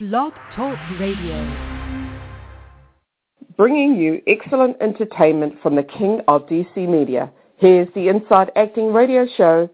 Blog Talk Radio. Bringing you excellent entertainment from the king of DC media. Here's the Inside Acting Radio Show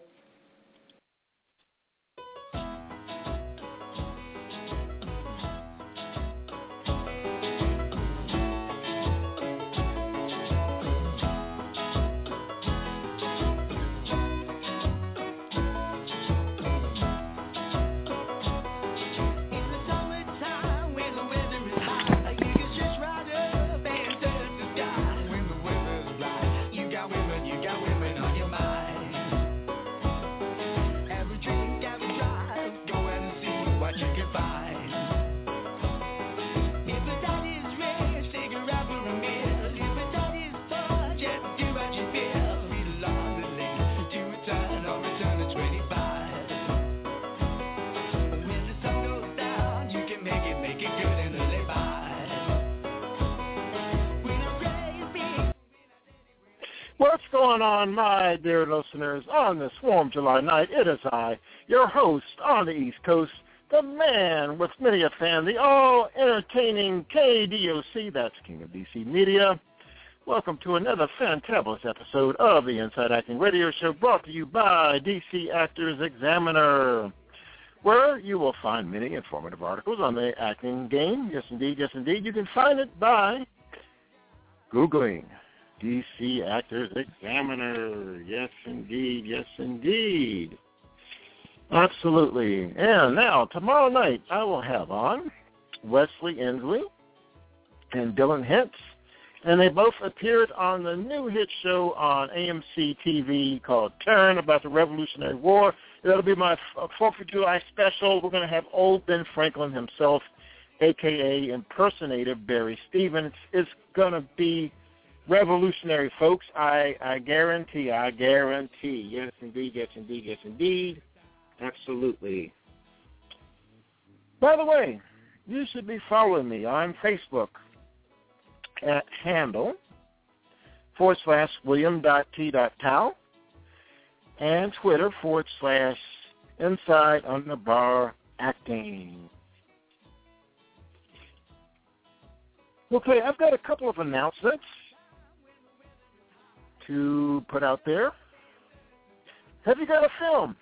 going on, my dear listeners? On this warm July night, it is I, your host on the East Coast, the man with many a fan, the all-entertaining KDOC, that's King of DC Media. Welcome to another fantabulous episode of the Inside Acting Radio Show brought to you by DC Actors Examiner, where you will find many informative articles on the acting game. Yes, indeed, yes, indeed. You can find it by Googling DC Actors Examiner. Yes, indeed. Yes, indeed. Absolutely. And now, tomorrow night, I will have on Wesley Inslee and Dylan Hintz. And they both appeared on the new hit show on AMC TV called Turn about the Revolutionary War. That'll be my 4th uh, of July special. We're going to have old Ben Franklin himself, a.k.a. impersonator Barry Stevens, is going to be revolutionary, folks. I, I guarantee, I guarantee. Yes, indeed, yes, indeed, yes, indeed. Absolutely. By the way, you should be following me on Facebook at handle forward slash william.t.tau and Twitter forward slash inside on the bar acting. Okay, I've got a couple of announcements to put out there. Have you got a film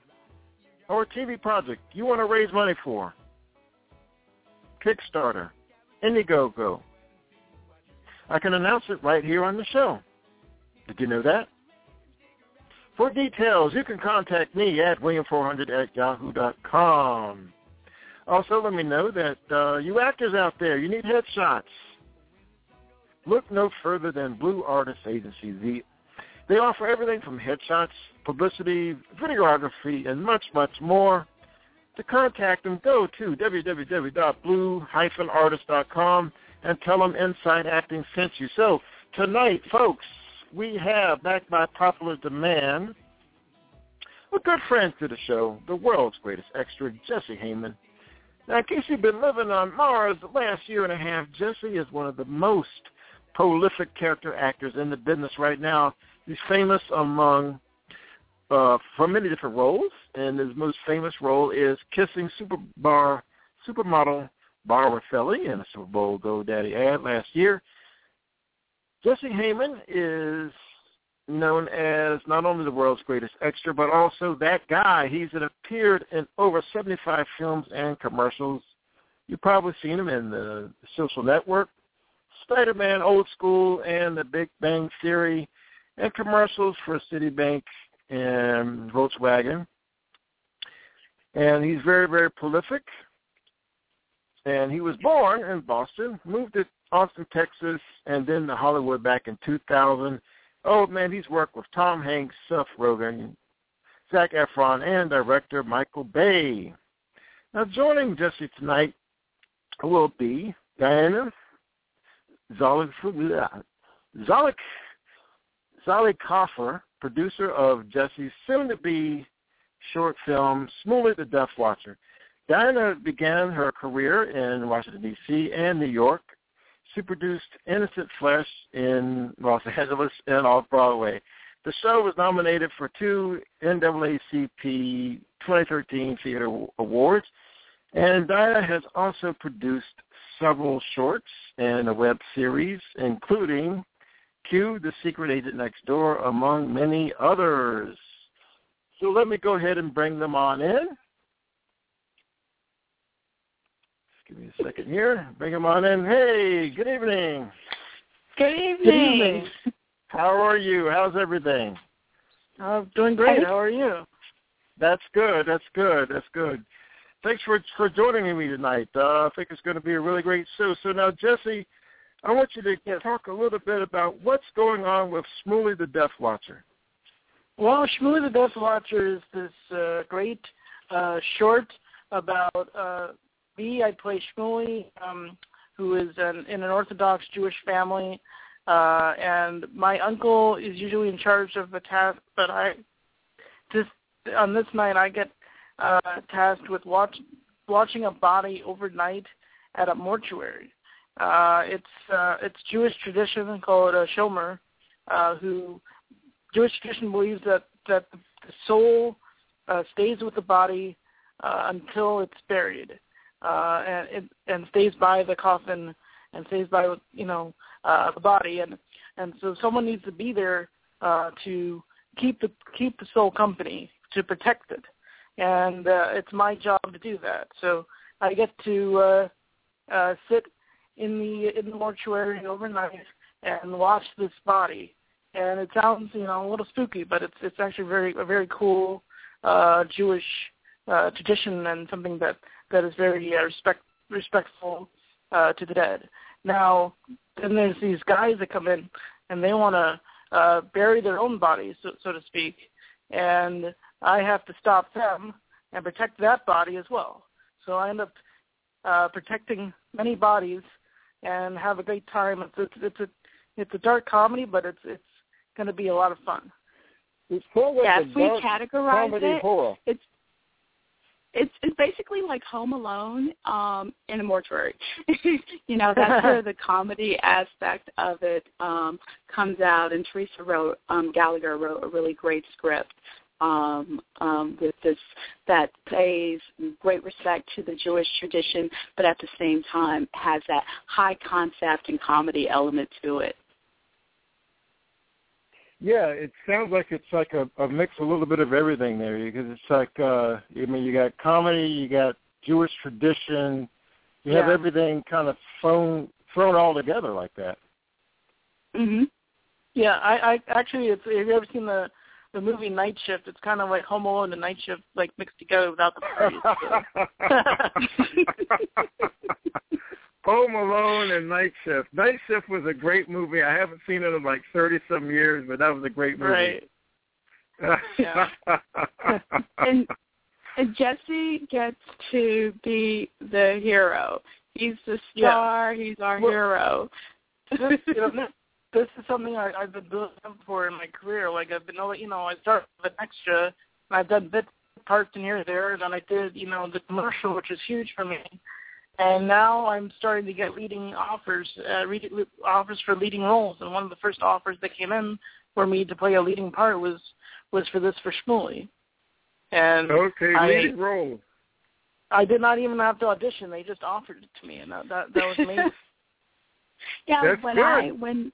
or a TV project you want to raise money for? Kickstarter, Indiegogo. I can announce it right here on the show. Did you know that? For details, you can contact me at william400 at yahoo.com. Also, let me know that uh, you actors out there, you need headshots. Look no further than Blue Artist Agency, the they offer everything from headshots, publicity, videography, and much, much more. To contact them, go to www.blue-artist.com and tell them Inside Acting sent you. So tonight, folks, we have, backed by popular demand, a good friend to the show, the world's greatest extra, Jesse Heiman. Now, in case you've been living on Mars the last year and a half, Jesse is one of the most prolific character actors in the business right now. He's famous among uh, for many different roles, and his most famous role is kissing super bar supermodel Bar Rafaeli in a Super Bowl GoDaddy ad last year. Jesse Heiman is known as not only the world's greatest extra, but also that guy. He's appeared in over 75 films and commercials. You've probably seen him in the Social Network, Spider-Man Old School, and The Big Bang Theory and commercials for Citibank and Volkswagen. And he's very, very prolific. And he was born in Boston, moved to Austin, Texas, and then to Hollywood back in 2000. Oh, man, he's worked with Tom Hanks, Seth Rogen, Zac Efron, and director Michael Bay. Now, joining Jesse tonight will be Diana Zolik Zolik Zillicoffer, producer of Jesse's soon-to-be short film Schmoolie the Death Watcher. Diana began her career in Washington, D.C. and New York. She produced Innocent Flesh in Los Angeles and off-Broadway. The show was nominated for two NAACP 2013 Theater Awards, and Diana has also produced several shorts and a web series, including Q, The Secret Agent Next Door, among many others. So let me go ahead and bring them on in. Just give me a second here. Bring them on in. Hey, good evening. Good evening. Good evening. How are you? How's everything? I'm doing great. How are you? That's good. That's good. That's good. Thanks for for joining me tonight. Uh, I think it's going to be a really great show. So now, Jesse, I want you to talk a little bit about what's going on with Schmoolie the Death Watcher. Well, Schmoolie the Death Watcher is this uh, great uh, short about uh, me. I play Schmoolie, um, who is an, in an Orthodox Jewish family, uh, and my uncle is usually in charge of the task. But I, this on this night, I get uh, tasked with watch, watching a body overnight at a mortuary. Uh, it's uh, it's Jewish tradition called a shomer, uh, who Jewish tradition believes that that the soul uh, stays with the body uh, until it's buried, uh, and it, and stays by the coffin and stays by you know uh, the body, and and so someone needs to be there uh, to keep the keep the soul company to protect it, and uh, it's my job to do that. So I get to uh, uh, sit in the in the mortuary overnight and watch this body. And it sounds, you know, a little spooky, but it's it's actually very a very cool uh, Jewish uh, tradition and something that that is very uh, respect respectful uh, to the dead. Now, then there's these guys that come in and they want to uh, bury their own bodies, so, so to speak, and I have to stop them and protect that body as well. So I end up uh, protecting many bodies and have a great time. It's it's, it's a it's a dark comedy, but it's it's going to be a lot of fun. It's sort of yeah, if we categorize it, horror. it's it's it's basically like Home Alone um in a mortuary. you know, that's where the comedy aspect of it um comes out and Teresa wrote um Gallagher wrote a really great script um, um, with this that pays great respect to the Jewish tradition, but at the same time has that high concept and comedy element to it. Yeah, it sounds like it's like a, a mix, a little bit of everything there, because it's like uh, I mean, you got comedy, you got Jewish tradition, you yeah. have everything kind of thrown thrown all together like that. Mhm. Yeah, I, I actually, it's. Have you ever seen the the movie Night Shift. It's kind of like Home Alone and Night Shift, like mixed together without the parties. So. Home Alone and Night Shift. Night Shift was a great movie. I haven't seen it in like thirty some years, but that was a great movie. Right. yeah. and, and Jesse gets to be the hero. He's the star. Yeah. He's our well, hero. this, you know, this is something I, I've been building up for in my career. Like I've been, you know, I started with an extra, and I've done bit parts in here and there. And then I did, you know, the commercial, which is huge for me. And now I'm starting to get leading offers, uh, read, offers for leading roles. And one of the first offers that came in for me to play a leading part was was for this for Schmoolie. And okay, I, leading role. I did not even have to audition; they just offered it to me, and that that, that was amazing. yeah, That's when good. I when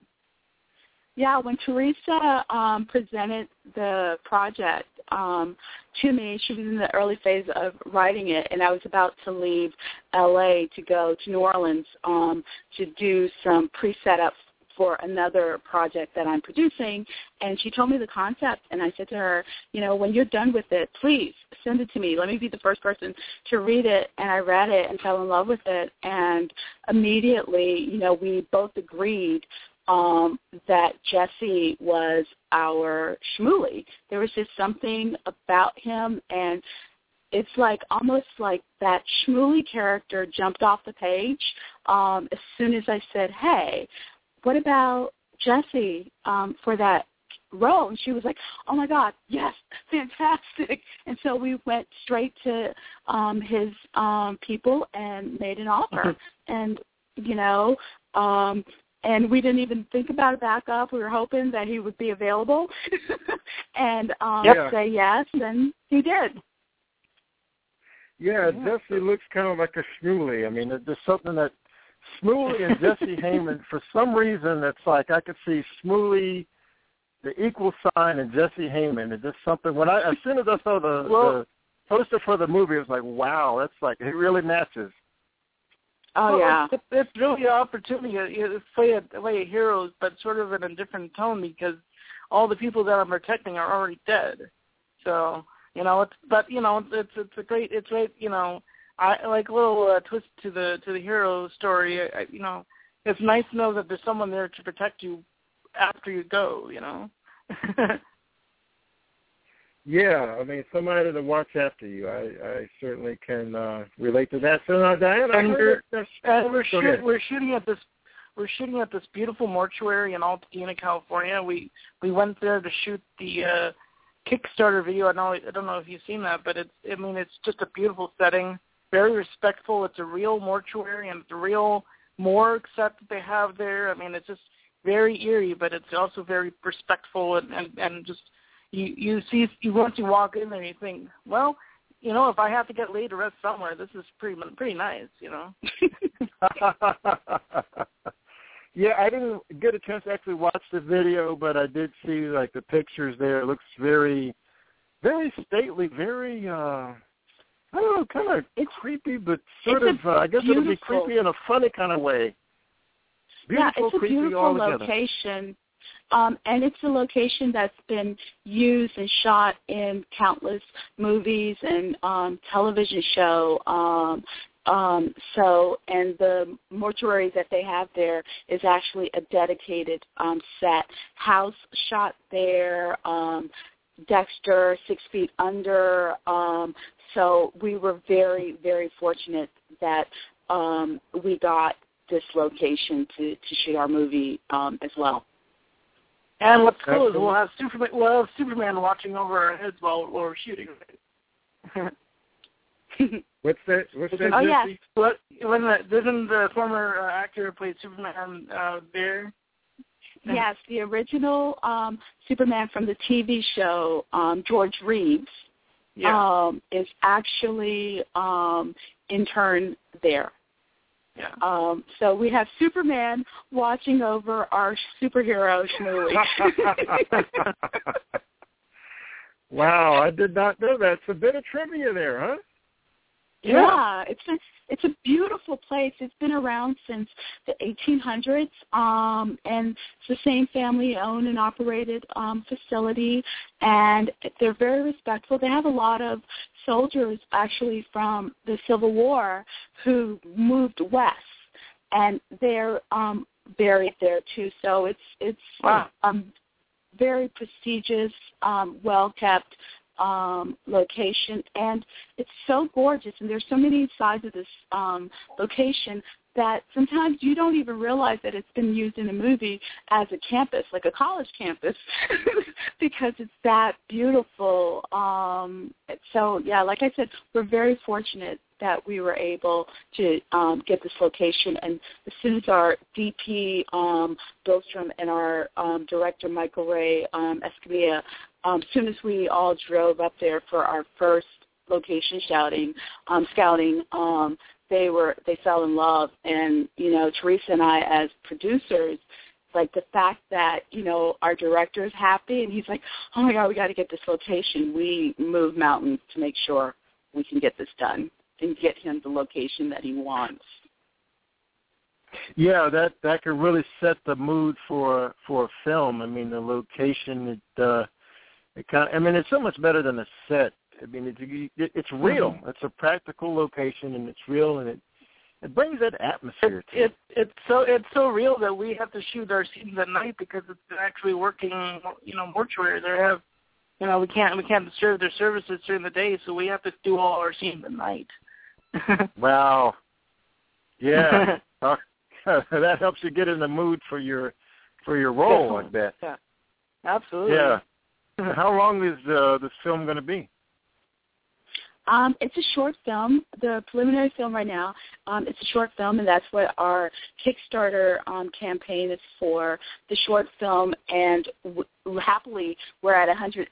yeah, when Teresa um, presented the project um, to me, she was in the early phase of writing it, and I was about to leave LA to go to New Orleans um, to do some pre-setup for another project that I'm producing. And she told me the concept, and I said to her, you know, when you're done with it, please send it to me. Let me be the first person to read it. And I read it and fell in love with it. And immediately, you know, we both agreed um, that Jesse was our Schmoolie. There was just something about him, and it's like almost like that Schmoolie character jumped off the page um, as soon as I said, "Hey, what about Jesse um, for that role?" And she was like, "Oh my God, yes, fantastic!" And so we went straight to um, his um, people and made an offer, and you know. Um, and we didn't even think about a backup. We were hoping that he would be available and um Yep. say yes, and he did. Yeah, Yeah. Jesse looks kind of like a Schmoolie. I mean, there's something that Schmoolie and Jesse Heiman, for some reason, it's like I could see Schmoolie, the equal sign, and Jesse Heiman. It's just something. When I, as soon as I saw the, Well- the poster for the movie, it was like, wow, that's like it really matches. Oh Well, yeah. it's, it's really an opportunity to play a play a heroes, but sort of in a different tone because all the people that I'm protecting are already dead. So you know, it's but you know, it's it's a great it's great you know, I like a little uh, twist to the to the hero story. I, you know, it's nice to know that there's someone there to protect you after you go. You know. Yeah, I mean, somebody to watch after you. I, I certainly can uh, relate to that. So now, Diana, And we're- And we're shoot, we're shooting at this we're shooting at this beautiful mortuary in Altadena, California. We we went there to shoot the uh Kickstarter video. I know I don't know if you've seen that, but it's I mean it's just a beautiful setting, very respectful. It's a real mortuary and it's a real morgue set that they have there. I mean it's just very eerie, but it's also very respectful and and, and just you you see you once you walk in there you think, well, you know, if I have to get laid to rest somewhere, this is pretty pretty nice, you know. yeah, I didn't get a chance to actually watch the video, but I did see like the pictures there. It looks very, very stately, very. uh I don't know, kind of It's- creepy, but sort of. Uh, I guess it would be creepy in a funny kind of way. yeah, it's a creepy beautiful location. Um, and it's a location that's been used and shot in countless movies and um, television show. Um, um, so, and the mortuary that they have there is actually a dedicated um, set. House shot there. Um, Dexter, Six Feet Under. Um, so we were very, very fortunate that um, we got this location to, to shoot our movie um, as well. And what's cool is we'll have Superman. We'll have Superman watching over our heads while, while we're shooting. What's that? What's that? Oh, yes. Jesse? what? When the, doesn't the former uh, actor who played Superman uh, there? yes, the original um, Superman from the TV show, um, George Reeves, Yeah. um, is actually um, intern there. Yeah. Um, so we have Superman watching over our superhero Schmoolie. wow, I did not know that. It's a bit of trivia there, huh? Yeah, it's a it's a beautiful place. It's been around since the 1800s, um, and it's the same family-owned and operated um, facility, and they're very respectful. They have a lot of soldiers actually from the Civil War who moved west, and they're um, buried there too. So it's it's Wow. um, very prestigious, um, well kept um, location, and it's so gorgeous. And there's so many sides of this um, location that sometimes you don't even realize that it's been used in a movie as a campus, like a college campus, because it's that beautiful. Um, so yeah, like I said, we're very fortunate that we were able to um, get this location. And as soon as our DP um, Billstrom and our um, director Michael Ray um, Escamilla, um, as soon as we all drove up there for our first location shouting, um, scouting, um, they were they fell in love. And you know, Teresa and I as producers, like the fact that you know our director is happy and he's like, oh my god, we got to get this location. We move mountains to make sure we can get this done and get him the location that he wants. Yeah, that that could really set the mood for for a film. I mean, the location it uh it kind of, I mean, it's so much better than a set. I mean, it's it, it's real. Mm-hmm. It's a practical location and it's real and it it brings that atmosphere to It it's so it's so real that we have to shoot our scenes at night because it's actually working. You know, mortuary. They have you know, we can't we can't serve their services during the day, so we have to do all our scenes at night. wow. Yeah. That helps you get in the mood for your for your role, I bet. Yeah. Absolutely. Yeah. How long is uh, this film going to be? Um, it's a short film. The preliminary film right now, um, it's a short film, and that's what our Kickstarter um, campaign is for. The short film, and w- happily, we're at 120%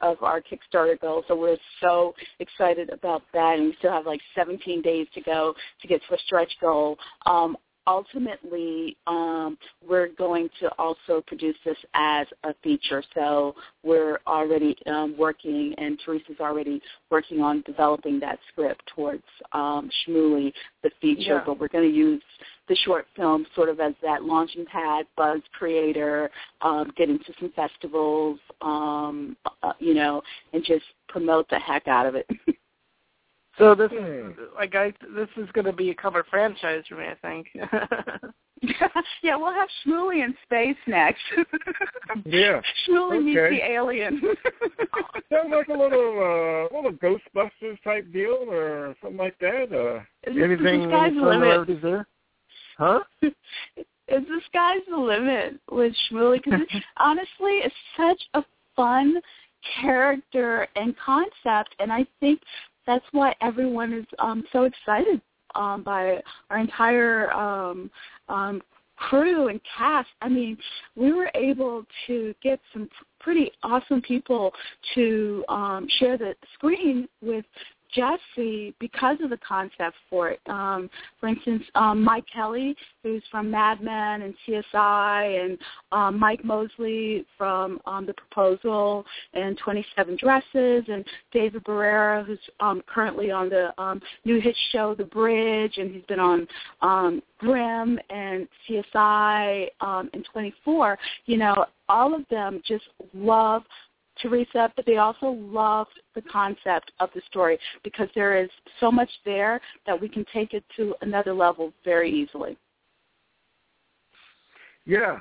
of our Kickstarter goal. So we're so excited about that, and we still have like 17 days to go to get to a stretch goal. Um, ultimately, um, we're going to also produce this as a feature. So we're already um, working, and Teresa's already working on developing that script towards um, Schmoolie, the feature. Yeah. But we're going to use the short film sort of as that launching pad, buzz creator, um, get into some festivals, um, uh, you know, and just promote the heck out of it. So this is Hmm. like I this is going to be a cover franchise for me, I think. yeah, we'll have Schmoolie in space next. Yeah. Schmoolie meets the alien. Sounds like a little uh, little Ghostbusters type deal or something like that. Uh, The- anything the sky's any the limit. similarities there? Huh? Is the sky's the limit with Schmoolie because honestly, it's such a fun character and concept, and I think that's why everyone is um, so excited um, by our entire um, um, crew and cast. I mean, we were able to get some pretty awesome people to um, share the screen with Jesse because of the concept for it. Um, for instance, um, Mike Kelly, who's from Mad Men and CSI, and um, Mike Mosley from um, The Proposal and 27 Dresses, and David Barrera, who's um, currently on the um, new hit show The Bridge, and he's been on um, Grimm and CSI um, and 24. You know, all of them just love Teresa, but they also love the concept of the story because there is so much there that we can take it to another level very easily. Yeah,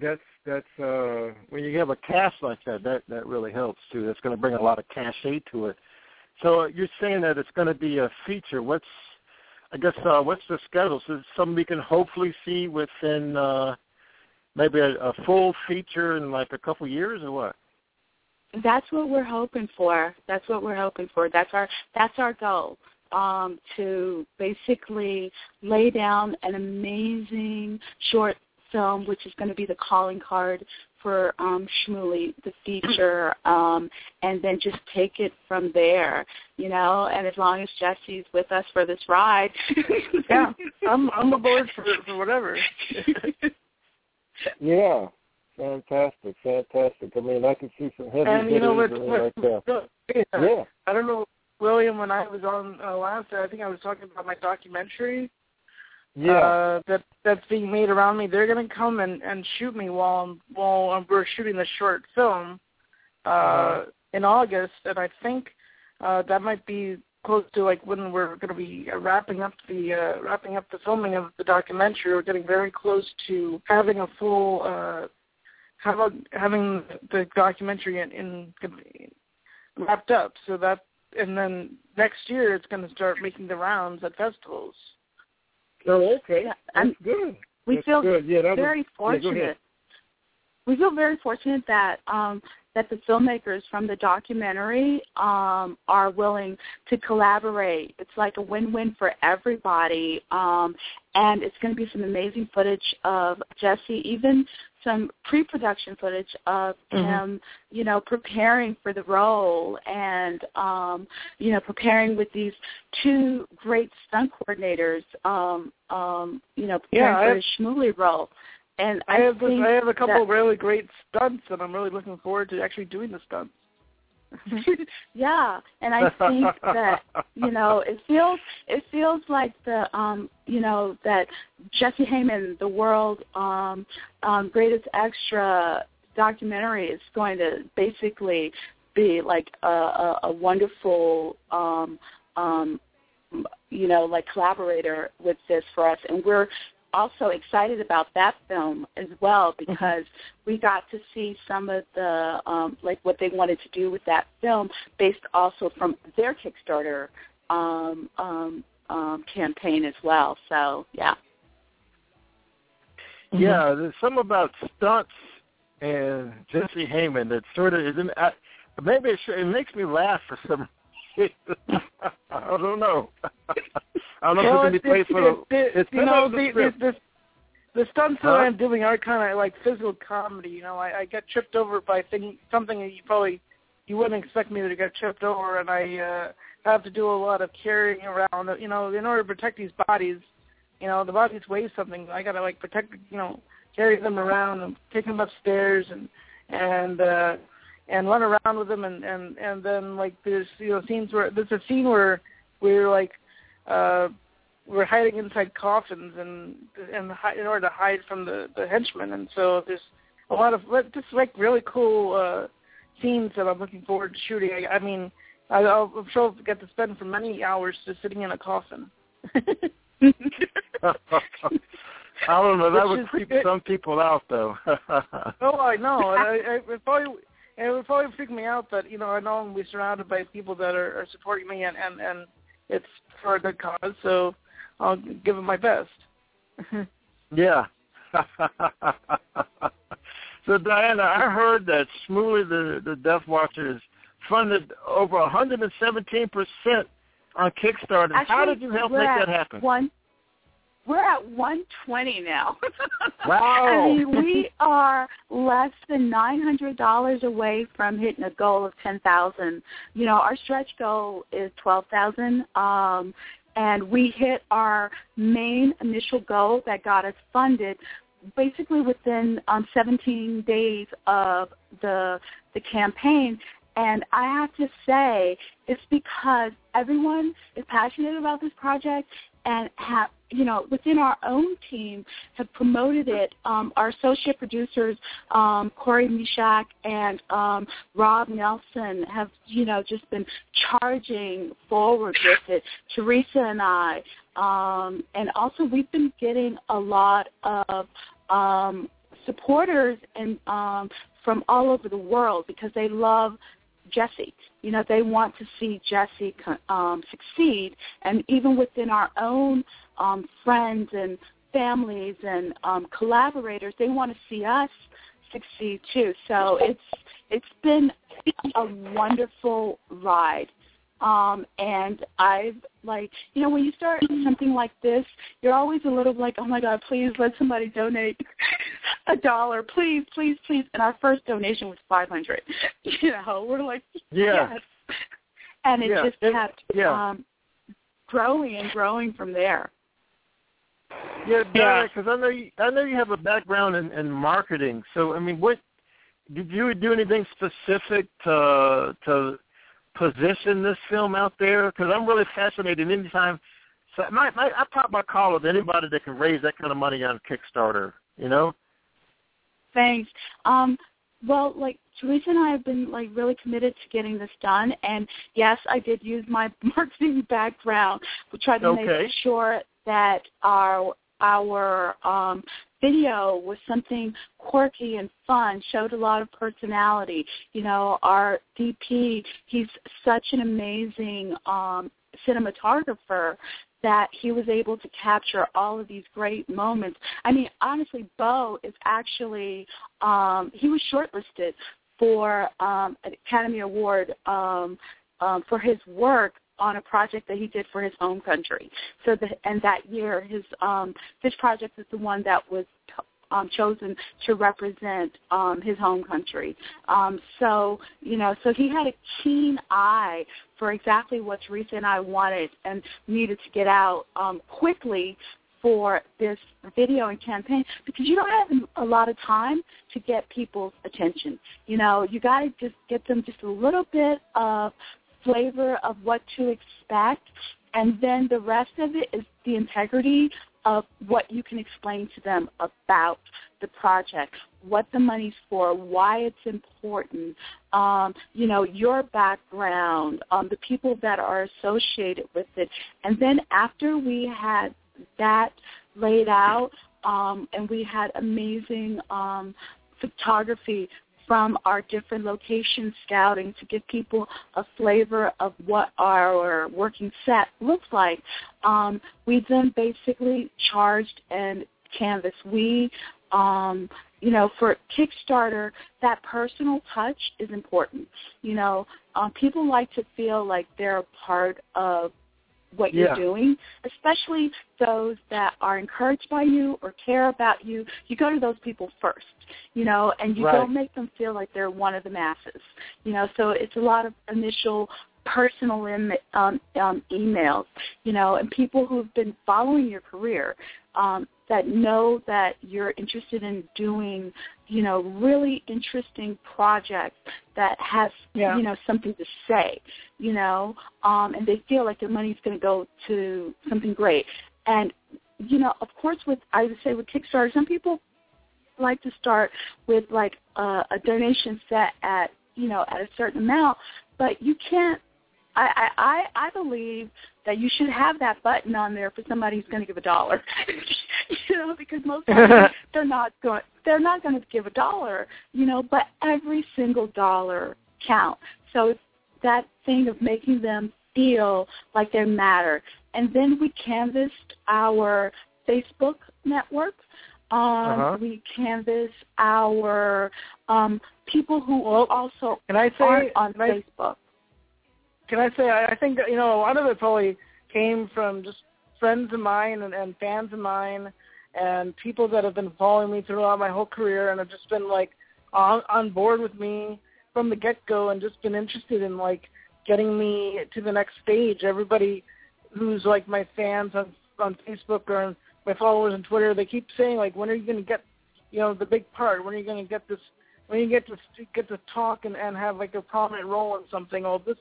that's that's uh when you have a cast like that, that that really helps too. That's going to bring a lot of cachet to it. So you're saying that it's going to be a feature. What's I guess uh what's the schedule? So something we can hopefully see within uh maybe a, a full feature in like a couple years or what? That's what we're hoping for. That's what we're hoping for. That's our that's our goal. Um, to basically lay down an amazing short film, which is going to be the calling card for um, Schmoolie, the feature, um, and then just take it from there, you know. And as long as Jesse's with us for this ride, yeah, I'm I'm aboard for for whatever. Yeah. Fantastic, fantastic. I mean, I can see some heavy and you know what? what like that. yeah. Yeah. I don't know, William. When I was on uh, last, I think I was talking about my documentary. Yeah. Uh, that that's being made around me. They're gonna come and and shoot me while I'm, while I'm, we're shooting the short film uh, Uh-huh. in August, and I think uh, that might be close to like when we're going to be uh, wrapping up the uh, wrapping up the filming of the documentary. We're getting very close to having a full uh, have about having the documentary in, in wrapped up. So that and then next year it's going to start making the rounds at festivals. oh, okay. That's good. we That's feel good. Yeah, that very was, yeah, fortunate. we feel very fortunate that um, that the filmmakers from the documentary um, are willing to collaborate. It's like a win-win for everybody, um, and it's going to be some amazing footage of Jesse, even some pre-production footage of Mhm. him, you know, preparing for the role and um, you know preparing with these two great stunt coordinators, um, um, you know, preparing Yeah, for his Schmoolie role. And I have think I have a couple that- of really great stunts, and I'm really looking forward to actually doing the stunts. yeah, and I think that you know it feels it feels like the um you know that Jesse Heiman, the world um, um greatest extra documentary, is going to basically be like a, a, a wonderful um um you know like collaborator with this for us, and we're also excited about that film as well because we got to see some of the um, like what they wanted to do with that film based also from their Kickstarter um, um, um, campaign as well. So yeah. Yeah, there's some about stunts and Jesse Heiman that sort of isn't. I, maybe it, should, it makes me laugh for some. I don't know. I don't know well, if it's going to be played for the. It's you know, the, the, the, the, the stunts Huh? that I'm doing are kind of like physical comedy. You know, I, I got tripped over by thing, something that you probably you wouldn't expect me to get tripped over, and I uh, have to do a lot of carrying around. You know, in order to protect these bodies, you know, the bodies weigh something. I gotta like protect, you know, carry them around and take them upstairs and and uh, and run around with them, and and and then like there's you know scenes where there's a scene where we're like. uh we're hiding inside coffins and and hi- in order to hide from the the henchmen and so there's a lot of just like really cool uh scenes that I'm looking forward to shooting. I, I mean, I, I'll, I'm sure I'll get to spend for many hours just sitting in a coffin. I don't know. That Which would creep it- some people out, though. oh, I know. I, I, it probably it would probably freak me out, but you know, I know I'm be surrounded by people that are, are supporting me, and and and it's for a good cause. So I'll give it my best. yeah. so Diana, I heard that Schmoolie the the Death Watchers funded over 117 percent on Kickstarter. How did you help make at that happen? One, we're at 120 now. Wow. I mean, we are less than $900 away from hitting a goal of 10,000. You know, our stretch goal is 12,000. Um, and we hit our main initial goal that got us funded basically within um, 17 days of the the campaign. And I have to say, it's because everyone is passionate about this project and have, you know, within our own team have promoted it. Um, our associate producers, um, Corey Mishak and um, Rob Nelson have, you know, just been charging forward with it. Teresa and I, um, and also we've been getting a lot of um, supporters and um, from all over the world because they love Jesse. You know, they want to see Jesse um, succeed, and even within our own um, friends and families and um, collaborators, they want to see us succeed too. So it's it's been a wonderful ride. Um, and I've like, you know, when you start something like this, you're always a little like, oh my God, please let somebody donate a dollar, please, please, please. And our first donation was five hundred. You know, we're like, Yeah. yes. And it Yeah, just it- kept yeah. um, growing and growing from there. Yeah, Yeah. because I know you, I know you have a background in, in marketing. So I mean, what did you do anything specific to to position this film out there? Because I'm really fascinated. Anytime, so my, my I pop my collar with anybody that can raise that kind of money on Kickstarter. You know. Thanks. Um, well, like Teresa and I have been like really committed to getting this done, and yes, I did use my marketing background. We tried to Okay. make sure that our our um, video was something quirky and fun, showed a lot of personality. You know, our DP, he's such an amazing um, cinematographer that he was able to capture all of these great moments. I mean, honestly, Bo is actually um, he was shortlisted for um, an Academy Award um, um, for his work on a project that he did for his home country. So the, and that year, his um, this project is the one that was um, chosen to represent um, his home country. Um, so you know, so he had a keen eye for exactly what Teresa and I wanted and needed to get out um, quickly for this video and campaign because you don't have a lot of time to get people's attention. You know, you got to just get them just a little bit of flavor of what to expect, and then the rest of it is the integrity of what you can explain to them about the project, what the money's for, why it's important, um, you know, your background, um, the people that are associated with it. And then after we had that laid out, um, and we had amazing um, photography from our different location scouting to give people a flavor of what our working set looks like. Um, we then basically charged and canvas. We, um, you know, for Kickstarter, that personal touch is important. You know, um, people like to feel like they're a part of what Yeah. you're doing, especially those that are encouraged by you or care about you. You go to those people first, you know, and you Right. don't make them feel like they're one of the masses, you know. So it's a lot of initial personal Im- um, um, emails, you know, and people who've been following your career um, that know that you're interested in doing, you know, really interesting projects that has, Yeah. you know, something to say, you know, um, and they feel like their money's going to go to something great. And, you know, of course, with I would say with Kickstarter, some people like to start with like a, a donation set at, you know, at a certain amount, but you can't I, I, I believe that you should have that button on there for somebody who's going to give a dollar. you know, because most times they're not going they're not going to give a dollar, you know, but every single dollar counts. So it's that thing of making them feel like they matter. And then we canvassed our Facebook network. Um, Uh-huh. We canvassed our um, people who also Can I say? on I, Facebook. Can I say? I think you know a lot of it probably came from just friends of mine and, and fans of mine, and people that have been following me throughout my whole career and have just been like on on board with me from the get go and just been interested in like getting me to the next stage. Everybody who's like my fans on on Facebook or on my followers on Twitter, they keep saying like, when are you going to get, you know, the big part? When are you going to get this? When you get to get to talk and and have like a prominent role in something? Oh, this,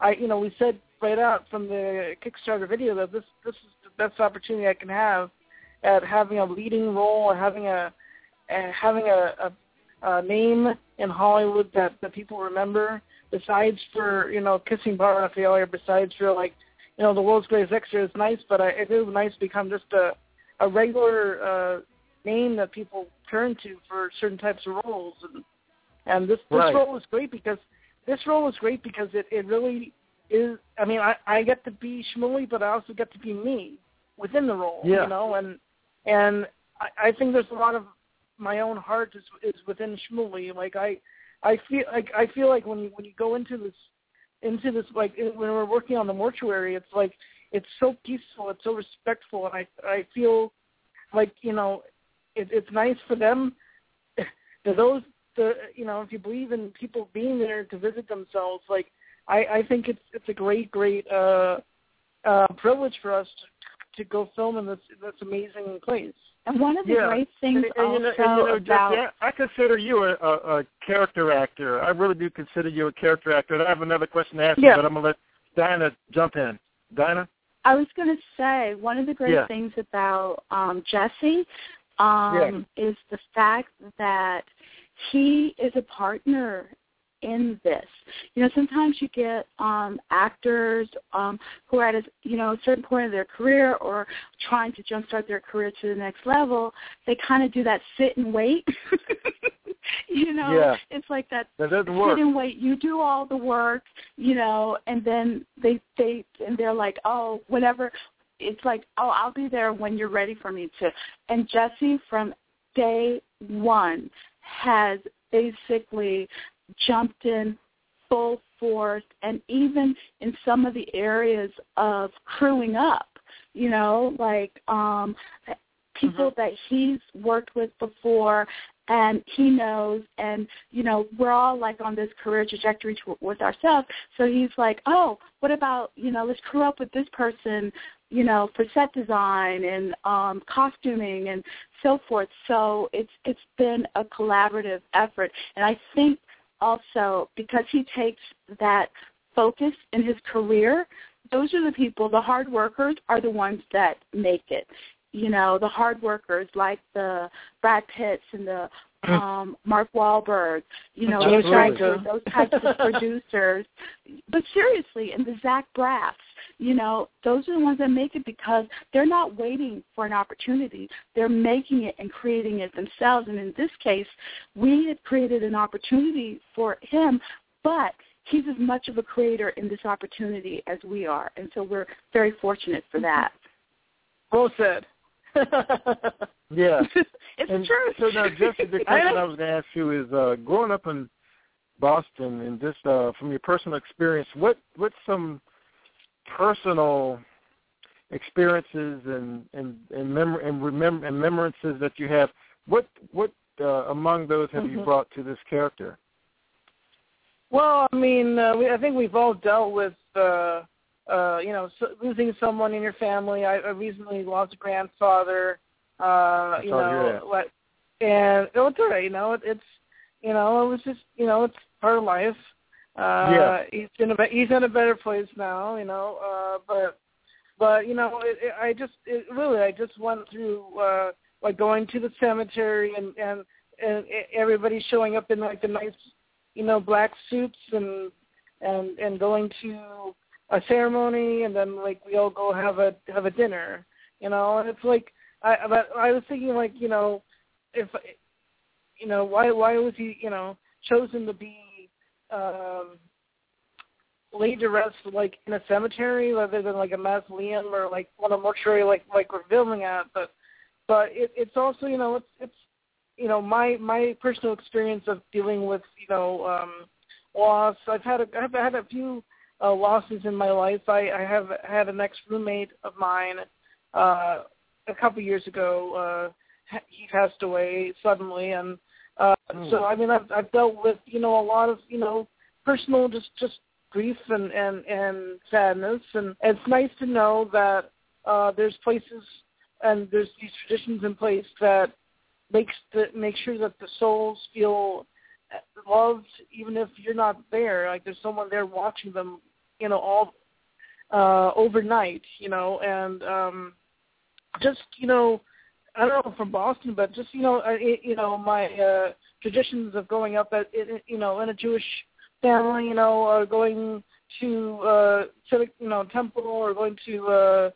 I you know, we said right out from the Kickstarter video that this this is the best opportunity I can have at having a leading role and having a and having a, a, a name in Hollywood that that people remember. Besides for you know kissing Bar Rafaeli or besides for like you know the world's greatest extra is nice, but I, it is nice to become just a a regular uh, name that people turn to for certain types of roles and and this this Right. role is great because this role is great because it it really is I mean I I get to be Schmoolie but I also get to be me within the role Yeah. you know and and I, I think there's a lot of my own heart is is within Schmoolie like I I feel like I feel like when you when you go into this into this like when we're working on the mortuary it's like it's so peaceful it's so respectful and I I feel like you know it, it's nice for them to those the you know if you believe in people being there to visit themselves like I I think it's it's a great great uh uh privilege for us to to go film in this this amazing place. And one of the Yeah. great things and, and, you know, also and, you know, about Jesse, I, I consider you a, a, a character actor. I really do consider you a character actor. And I have another question to ask Yeah. you, but I'm gonna let Dinah jump in. Dinah? I was going to say one of the great Yeah. things about um, Jesse um, is the fact that he is a partner in this. You know, sometimes you get um, actors um, who are at a you know a certain point of their career or trying to jumpstart their career to the next level. They kind of do that sit and wait. you know, Yeah. it's like that That sit work. and wait. You do all the work, you know, and then they they and they're like, oh, whenever. It's like, oh, I'll be there when you're ready for me to. And Jesse, from day one, has basically jumped in full force, and even in some of the areas of crewing up, you know, like um people that he's worked with before and he knows and you know we're all like on this career trajectory to, with ourselves. So he's like oh what about you know let's crew up with this person you know for set design and um costuming and so forth. So it's it's been a collaborative effort. And i think also because he takes that focus in his career those are the people the hard workers are the ones that make it. You know, the hard workers like the Brad Pitts and the um Mark Wahlberg, you know, those, types of, those types of producers. But seriously, and the Zach Braffs, you know, those are the ones that make it because they're not waiting for an opportunity. They're making it and creating it themselves. And in this case, we had created an opportunity for him, but he's as much of a creator in this opportunity as we are. And so we're very fortunate for that. Well said. yeah. it's and true. So now, Jesse, the question I was going to ask you is, uh, growing up in Boston, and just uh, from your personal experience, what what's some personal experiences and and and, mem- and remember and memorances that you have? What what uh, among those have mm-hmm. you brought to this character? Well, I mean, uh, we, I think we've all dealt with, uh, uh, you know, so, losing someone in your family. I, I recently lost a grandfather. Uh, you know, what? And oh, it's all right. You know, it, it's, you know, it was just, you know, it's part of life. Uh, yeah. He's in a he's in a better place now. You know, uh, but but you know, it, it, I just it, really I just went through uh, like going to the cemetery and and and everybody showing up in like the nice you know, black suits and and and going to a ceremony and then like we all go have a have a dinner, you know, and it's like I but I was thinking like, you know, if you know, why why was he, you know, chosen to be um laid to rest like in a cemetery rather than like a mausoleum or like one of mortuary like like we're filming at but but it, it's also you know it's it's you know my my personal experience of dealing with you know um loss. I've had a i've had a few uh losses in my life. I i have had an ex roommate of mine uh a couple years ago uh he passed away suddenly and uh mm. so i mean i've i've dealt with you know a lot of you know personal just just grief and and and sadness and it's nice to know that uh there's places and there's these traditions in place that makes the make sure that the souls feel loved even if you're not there like there's someone there watching them you know all uh overnight you know and um just you know i don't know from boston but just you know I, you know my uh traditions of growing up at you know in a jewish family you know or going to uh to you know temple or going to uh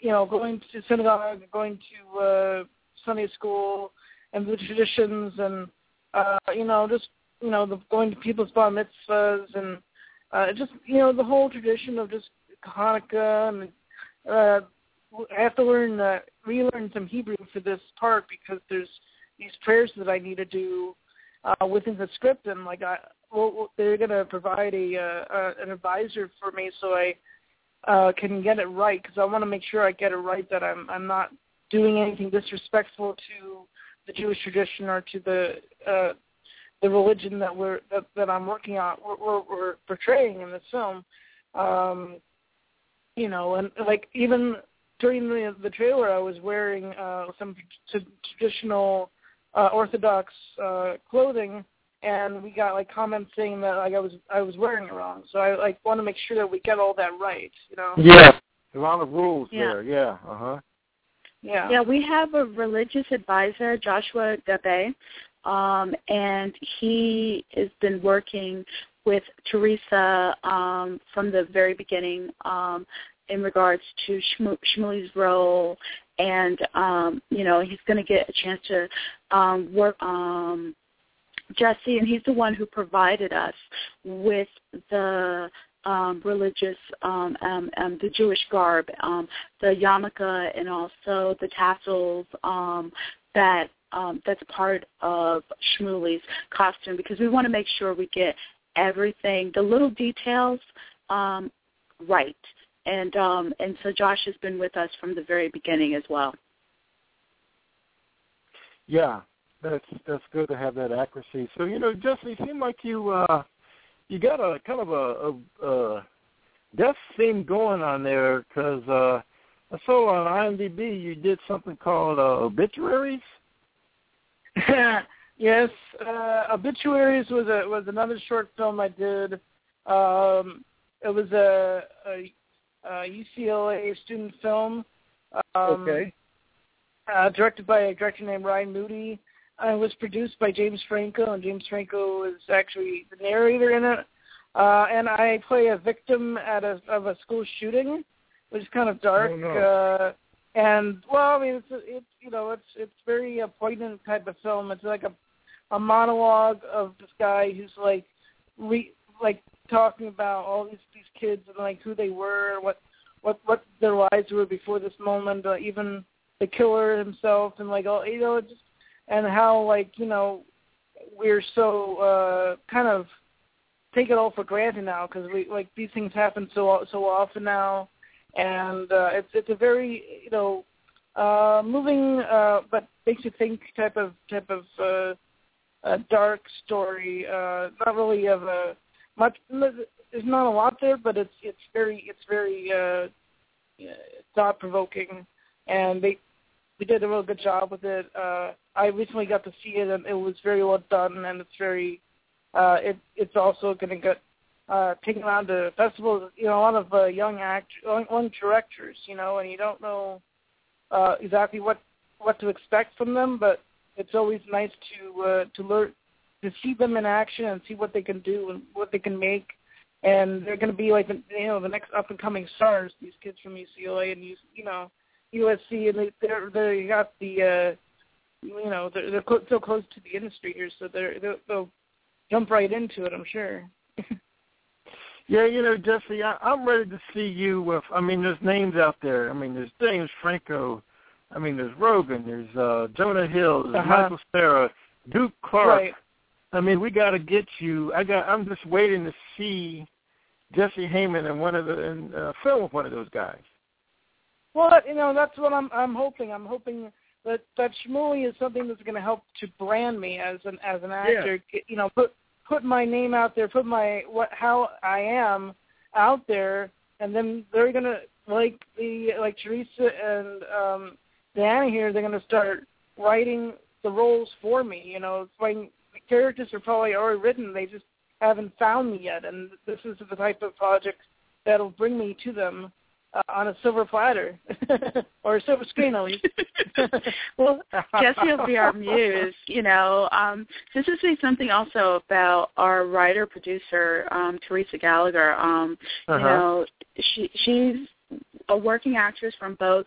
you know going to synagogue going to uh Sunday school and the traditions and uh, you know just you know the going to people's bar mitzvahs and uh, just you know the whole tradition of just Hanukkah and uh, I have to learn uh, relearn some Hebrew for this part because there's these prayers that I need to do uh, within the script and like I well they're to provide a uh, uh, an advisor for me so I uh, can get it right because I want to make sure I get it right that I'm I'm not doing anything disrespectful to the Jewish tradition or to the uh, the religion that we're that, that I'm working on we're, we're portraying in this film. Um, you know, and like even during the the trailer, I was wearing uh, some t- traditional uh, Orthodox uh, clothing, and we got like comments saying that like I was I was wearing it wrong. So I like want to make sure that we get all that right. You know. Yeah. A lot of rules yeah. there. Yeah. Uh huh. Yeah. Yeah, we have a religious advisor, Joshua Gabe, um, and he has been working with Teresa um, from the very beginning um, in regards to Schmoolie's role, and um, you know he's going to get a chance to um, work. Um, Jesse, and he's the one who provided us with the um, religious, um, um, um, the Jewish garb, um, the yarmulke, and also the tassels um, that um, that's part of Schmoolie's costume because we want to make sure we get everything, the little details, um, right. And um, and so Josh has been with us from the very beginning as well. Yeah, that's that's good to have that accuracy. So you know, Jesse, seem like you uh, you got a kind of a, a, a death theme going on there because uh, I saw on IMDb you did something called uh, obituaries. yes, uh, obituaries was a was another short film I did. Um, it was a, a, a UCLA student film. Um, okay. Uh, directed by a director named Ryan Moody. Uh, it was produced by James Franco, and James Franco was actually the narrator in it. uh, and I play a victim at a of a school shooting, which is kind of dark. Oh, no. uh, and well, I mean, it's it's you know, it's it's very a poignant type of film. It's like a a monologue of this guy who's like re like talking about all these these kids and like who they were, what what what their lives were before this moment, uh, even the killer himself, and like all you know, just and how like you know we're so uh kind of take it all for granted now because we like these things happen so so often now, and uh, it's it's a very you know uh moving uh but makes you think type of type of uh a dark story uh not really of a much there's not a lot there but it's it's very it's very uh thought provoking and they we did a real good job with it. Uh i recently got to see it and it was very well done and it's very uh it it's also going to get uh taken on to festivals. You know a lot of uh, young act young, directors you know and you don't know uh exactly what what to expect from them but it's always nice to uh to learn to see them in action and see what they can do and what they can make and they're going to be like the, you know the next up and coming stars these kids from UCLA and you know USC and they they're they got the uh you know they're they're so close to the industry here so they're they'll, they'll jump right into it I'm sure Yeah, you know, Jesse, I, I'm ready to see you with. I mean, there's names out there. I mean, there's James Franco. I mean, there's Rogen. There's uh Jonah Hill. There's Uh-huh. Michael Cera. Duke Clark. right I mean, we got to get you. I got. I'm just waiting to see Jesse Heiman and one of the in uh, film with one of those guys. Well, you know, that's what I'm I'm hoping. I'm hoping that that Schmoolie is something that's going to help to brand me as an as an actor. Get- You know, put put my name out there, put my what how I am out there, and then they're going to like the like Teresa and um Diana here. They're going to start writing the roles for me. You know, it's like the characters are probably already written. They just haven't found me yet, and this is the type of project that'll bring me to them uh, on a silver platter or a silver screen at least. well, Jesse will be our muse. You know, um, to say something also about our writer producer um, Teresa Gallagher. Um, Uh-huh. You know, she she's a working actress from both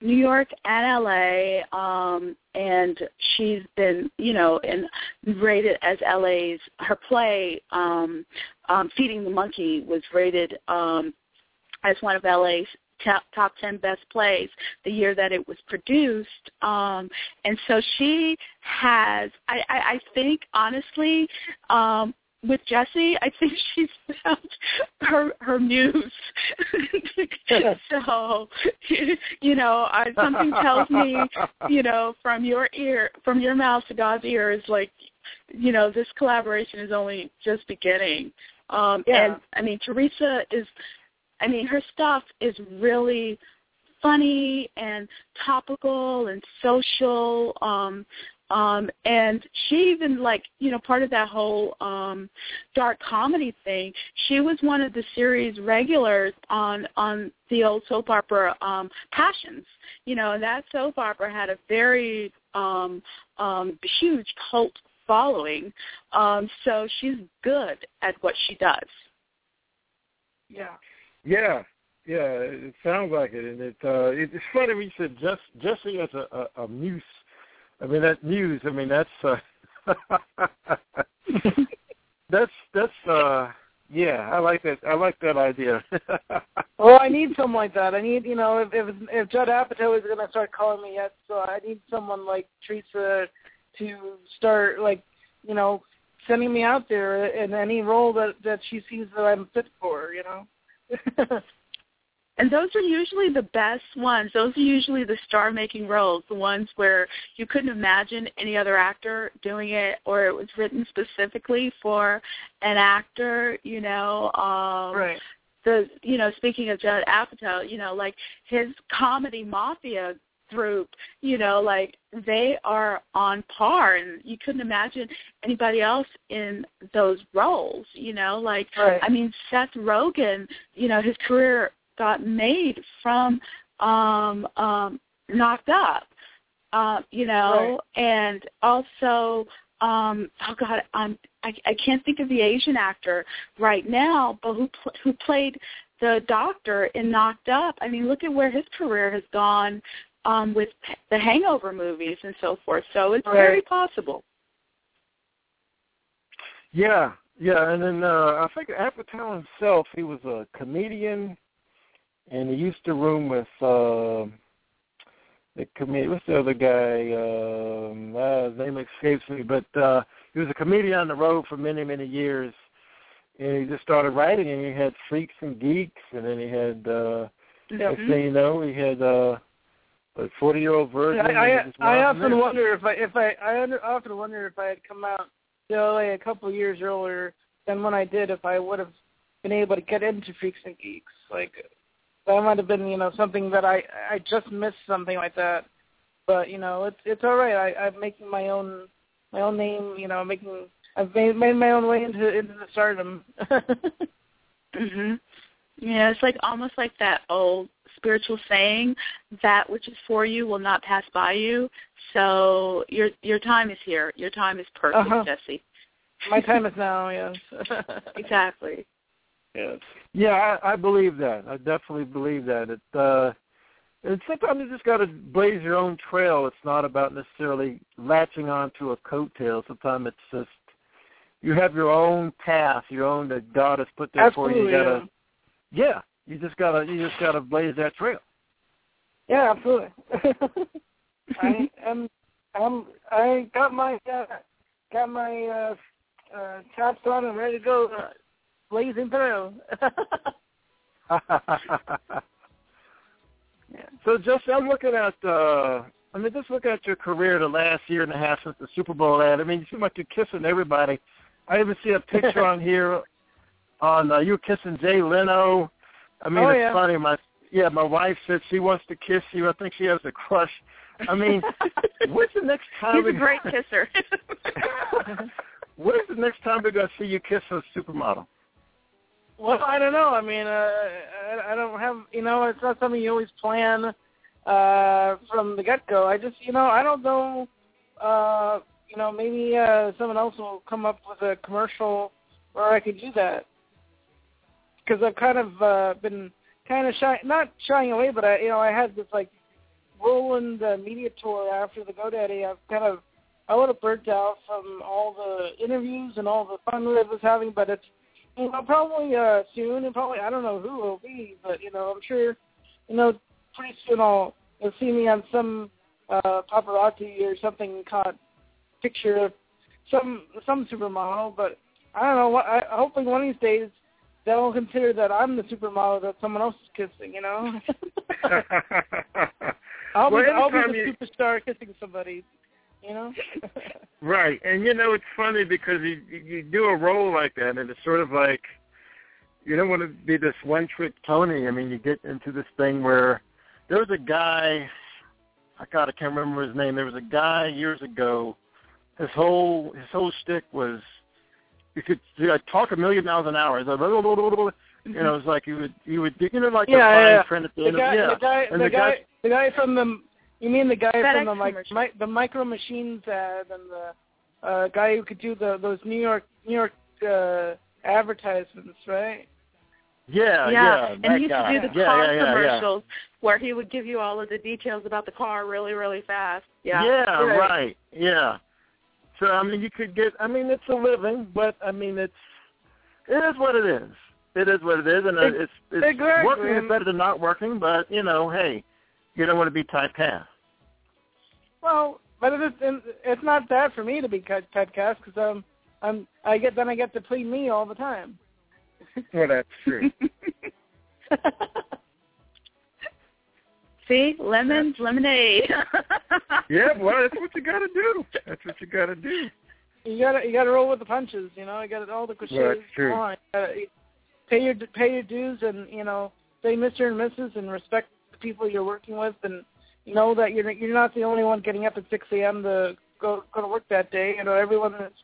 New York and LA, um, and she's been, you know, and rated as LA's her play, um, um, Feeding the Monkey was rated um, as one of LA's top, top 10 best plays the year that it was produced. Um, and so she has, I, I, I think, honestly, um, with Jessie, I think she's found her her muse. so, you know, I, something tells me, you know, from your ear, from your mouth to God's ears, like, you know, this collaboration is only just beginning. Um, Yeah. And I mean, Teresa is, I mean, her stuff is really funny and topical and social. Um, um, and she even like, you know, part of that whole um dark comedy thing, she was one of the series regulars on on the old soap opera um Passions. You know, and that soap opera had a very um um huge cult following. Um so she's good at what she does. yeah. Yeah, yeah, it sounds like it, and it uh, it, it's funny when you said just Jesse as a, a, a muse. I mean that muse. I mean that's uh, that's that's uh, yeah. I like that. I like that idea. Well, I need someone like that. I need, you know, if if, if Judd Apatow is going to start calling me yet, so I need someone like Teresa to start, like, you know, sending me out there in any role that that she sees that I'm fit for. You know. And those are usually the best ones. Those are usually the star-making roles, the ones where you couldn't imagine any other actor doing it, or it was written specifically for an actor. You know, um, right. the you know, speaking of Judd Apatow, you know, like his comedy Mafia group, you know, like they are on par, and you couldn't imagine anybody else in those roles. You know, like Right. I mean, Seth Rogen, you know, his career got made from um um knocked up uh you know and also um oh god um I, I can't think of the Asian actor right now, but who pl- who played the doctor in Knocked Up. I mean, look at where his career has gone um, with the Hangover movies and so forth. So it's Right. very possible. Yeah, yeah, and then uh, I think Apatow himself, he was a comedian, and he used to room with uh, the comedian. What's the other guy? Um, uh, his name escapes me, but uh, he was a comedian on the road for many, many years, and he just started writing, and he had Freaks and Geeks, and then he had. Uh, Next thing you know, he had uh, a forty-year-old Virgin. I I, I often Miss. wonder if I if I I under, often wonder if I had come out to LA a couple of years earlier than when I did, if I would have been able to get into Freaks and Geeks. Like that might have been you know something that I I just missed something like that. But you know it's it's all right. I I'm making my own my own name. You know making I've made made my own way into into the stardom. Mhm. Yeah, it's like almost like that old spiritual saying, that which is for you will not pass by you. So your your time is here. Your time is perfect, Uh-huh. Jesse. my time is now. Yes. Exactly. Yes. Yeah, I, I believe that. I definitely believe that. It uh and sometimes you just gotta blaze your own trail. It's not about necessarily latching onto a coattail. Sometimes it's just you have your own path, your own that God has put there for you. You gotta yeah. You just gotta you just gotta blaze that trail. Yeah, absolutely. I am. I'm. I got my uh, got my uh, uh, chops on and ready to go, uh, blazing through. So just I'm looking at uh I mean just looking at your career the last year and a half since the Super Bowl ad. I mean you seem like you're kissing everybody. I even see a picture on here on uh, you kissing Jay Leno. I mean Oh, it's yeah. funny, my yeah, my wife said she wants to kiss you. I think she has a crush. I mean, when's the next time He's we a great kisser. When's the next time we're gonna see you kiss a supermodel? Well, I don't know. I mean, uh, I, I don't have. You know, it's not something you always plan uh, from the get go. I just, you know, I don't know. Uh, you know, maybe uh, someone else will come up with a commercial where I could do that. Because I've kind of uh, been kind of shy, not shying away, but I, you know, I had this like whirlwind uh, media tour after the GoDaddy. I've kind of, I would have burnt out from all the interviews and all the fun that I was having, but it's, you know, probably uh, soon, and probably I don't know who it'll be, but you know, I'm sure, you know, pretty soon I'll you'll see me on some uh, paparazzi or something caught picture of some some supermodel, but I don't know. What I hopefully one of these days they'll consider that I'm the supermodel that someone else is kissing. You know, I'll Well, be I'll be the you- superstar kissing somebody. You know. Right, and you know it's funny because you you do a role like that, and it's sort of like you don't want to be this one trick Tony. I mean, you get into this thing where there was a guy, I God, I can't remember his name. There was a guy years ago. His whole his whole shtick was you could you know, talk a million miles an hour. It's like, blah, blah, blah, blah, blah. You know, it's like you would you would you know like the Yeah, fine yeah, yeah. print at the, the end guy, of yeah. the guy, and the, the guy, guy the guy from the. You mean the guy FedEx from the like mi- the micro machines ad and the uh, guy who could do the those New York New York uh, advertisements, right? yeah, yeah, yeah, and he used guy. to do the yeah, car yeah, yeah, yeah. commercials where he would give you all of the details about the car really, really fast. Yeah. Yeah, Right. right. Yeah. So I mean, you could get. I mean, it's a living, but I mean, it's it is what it is. It is what it is, and Ex- it's it's exactly. working is better than not working. But you know, hey, you don't want to be typecast. Well, but it is, and it's not bad for me to be cut typecast because um, I'm I get then I get to plead me all the time. Well, that's true. See, lemons, lemonade. yeah, well, that's what you got to do. That's what you got to do. you gotta you gotta roll with the punches, you know. You got all the cliches. Well, that's true. on. You gotta pay your pay your dues, and you know, say Mister and Mrs. and respect the people you're working with, and know that you're you're not the only one getting up at 6 a.m. to go go to work that day. You know, everyone that's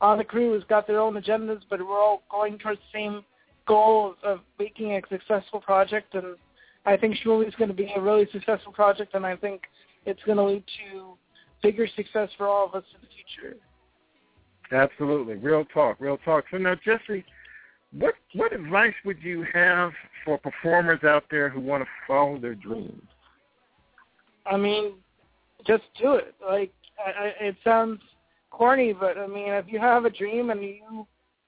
on the crew has got their own agendas, but we're all going towards the same goal of, of making a successful project. And I think Schmoolie is going to be a really successful project, and I think it's going to lead to bigger success for all of us in the future. Absolutely, real talk, real talk. So now, Jesse, what what advice would you have for performers out there who want to follow their dreams? I mean, just do it. Like I, I, it sounds corny, but I mean, if you have a dream and you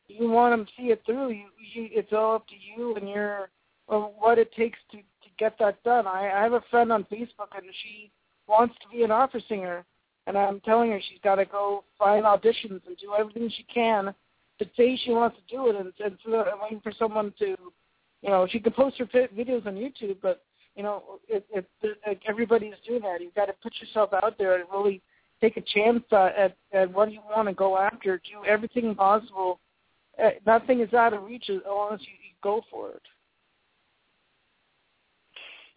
you want to see it through, you, you it's all up to you and your what it takes to to get that done. I, I have a friend on Facebook and she wants to be an opera singer, and I'm telling her she's got to go find auditions and do everything she can to say she wants to do it, and, and so waiting for someone to, you know, she can post her videos on YouTube, but you know, it, it, it, everybody's doing that. You've got to put yourself out there and really take a chance uh, at at what you want to go after. Do everything possible. Uh, nothing is out of reach unless you, you go for it.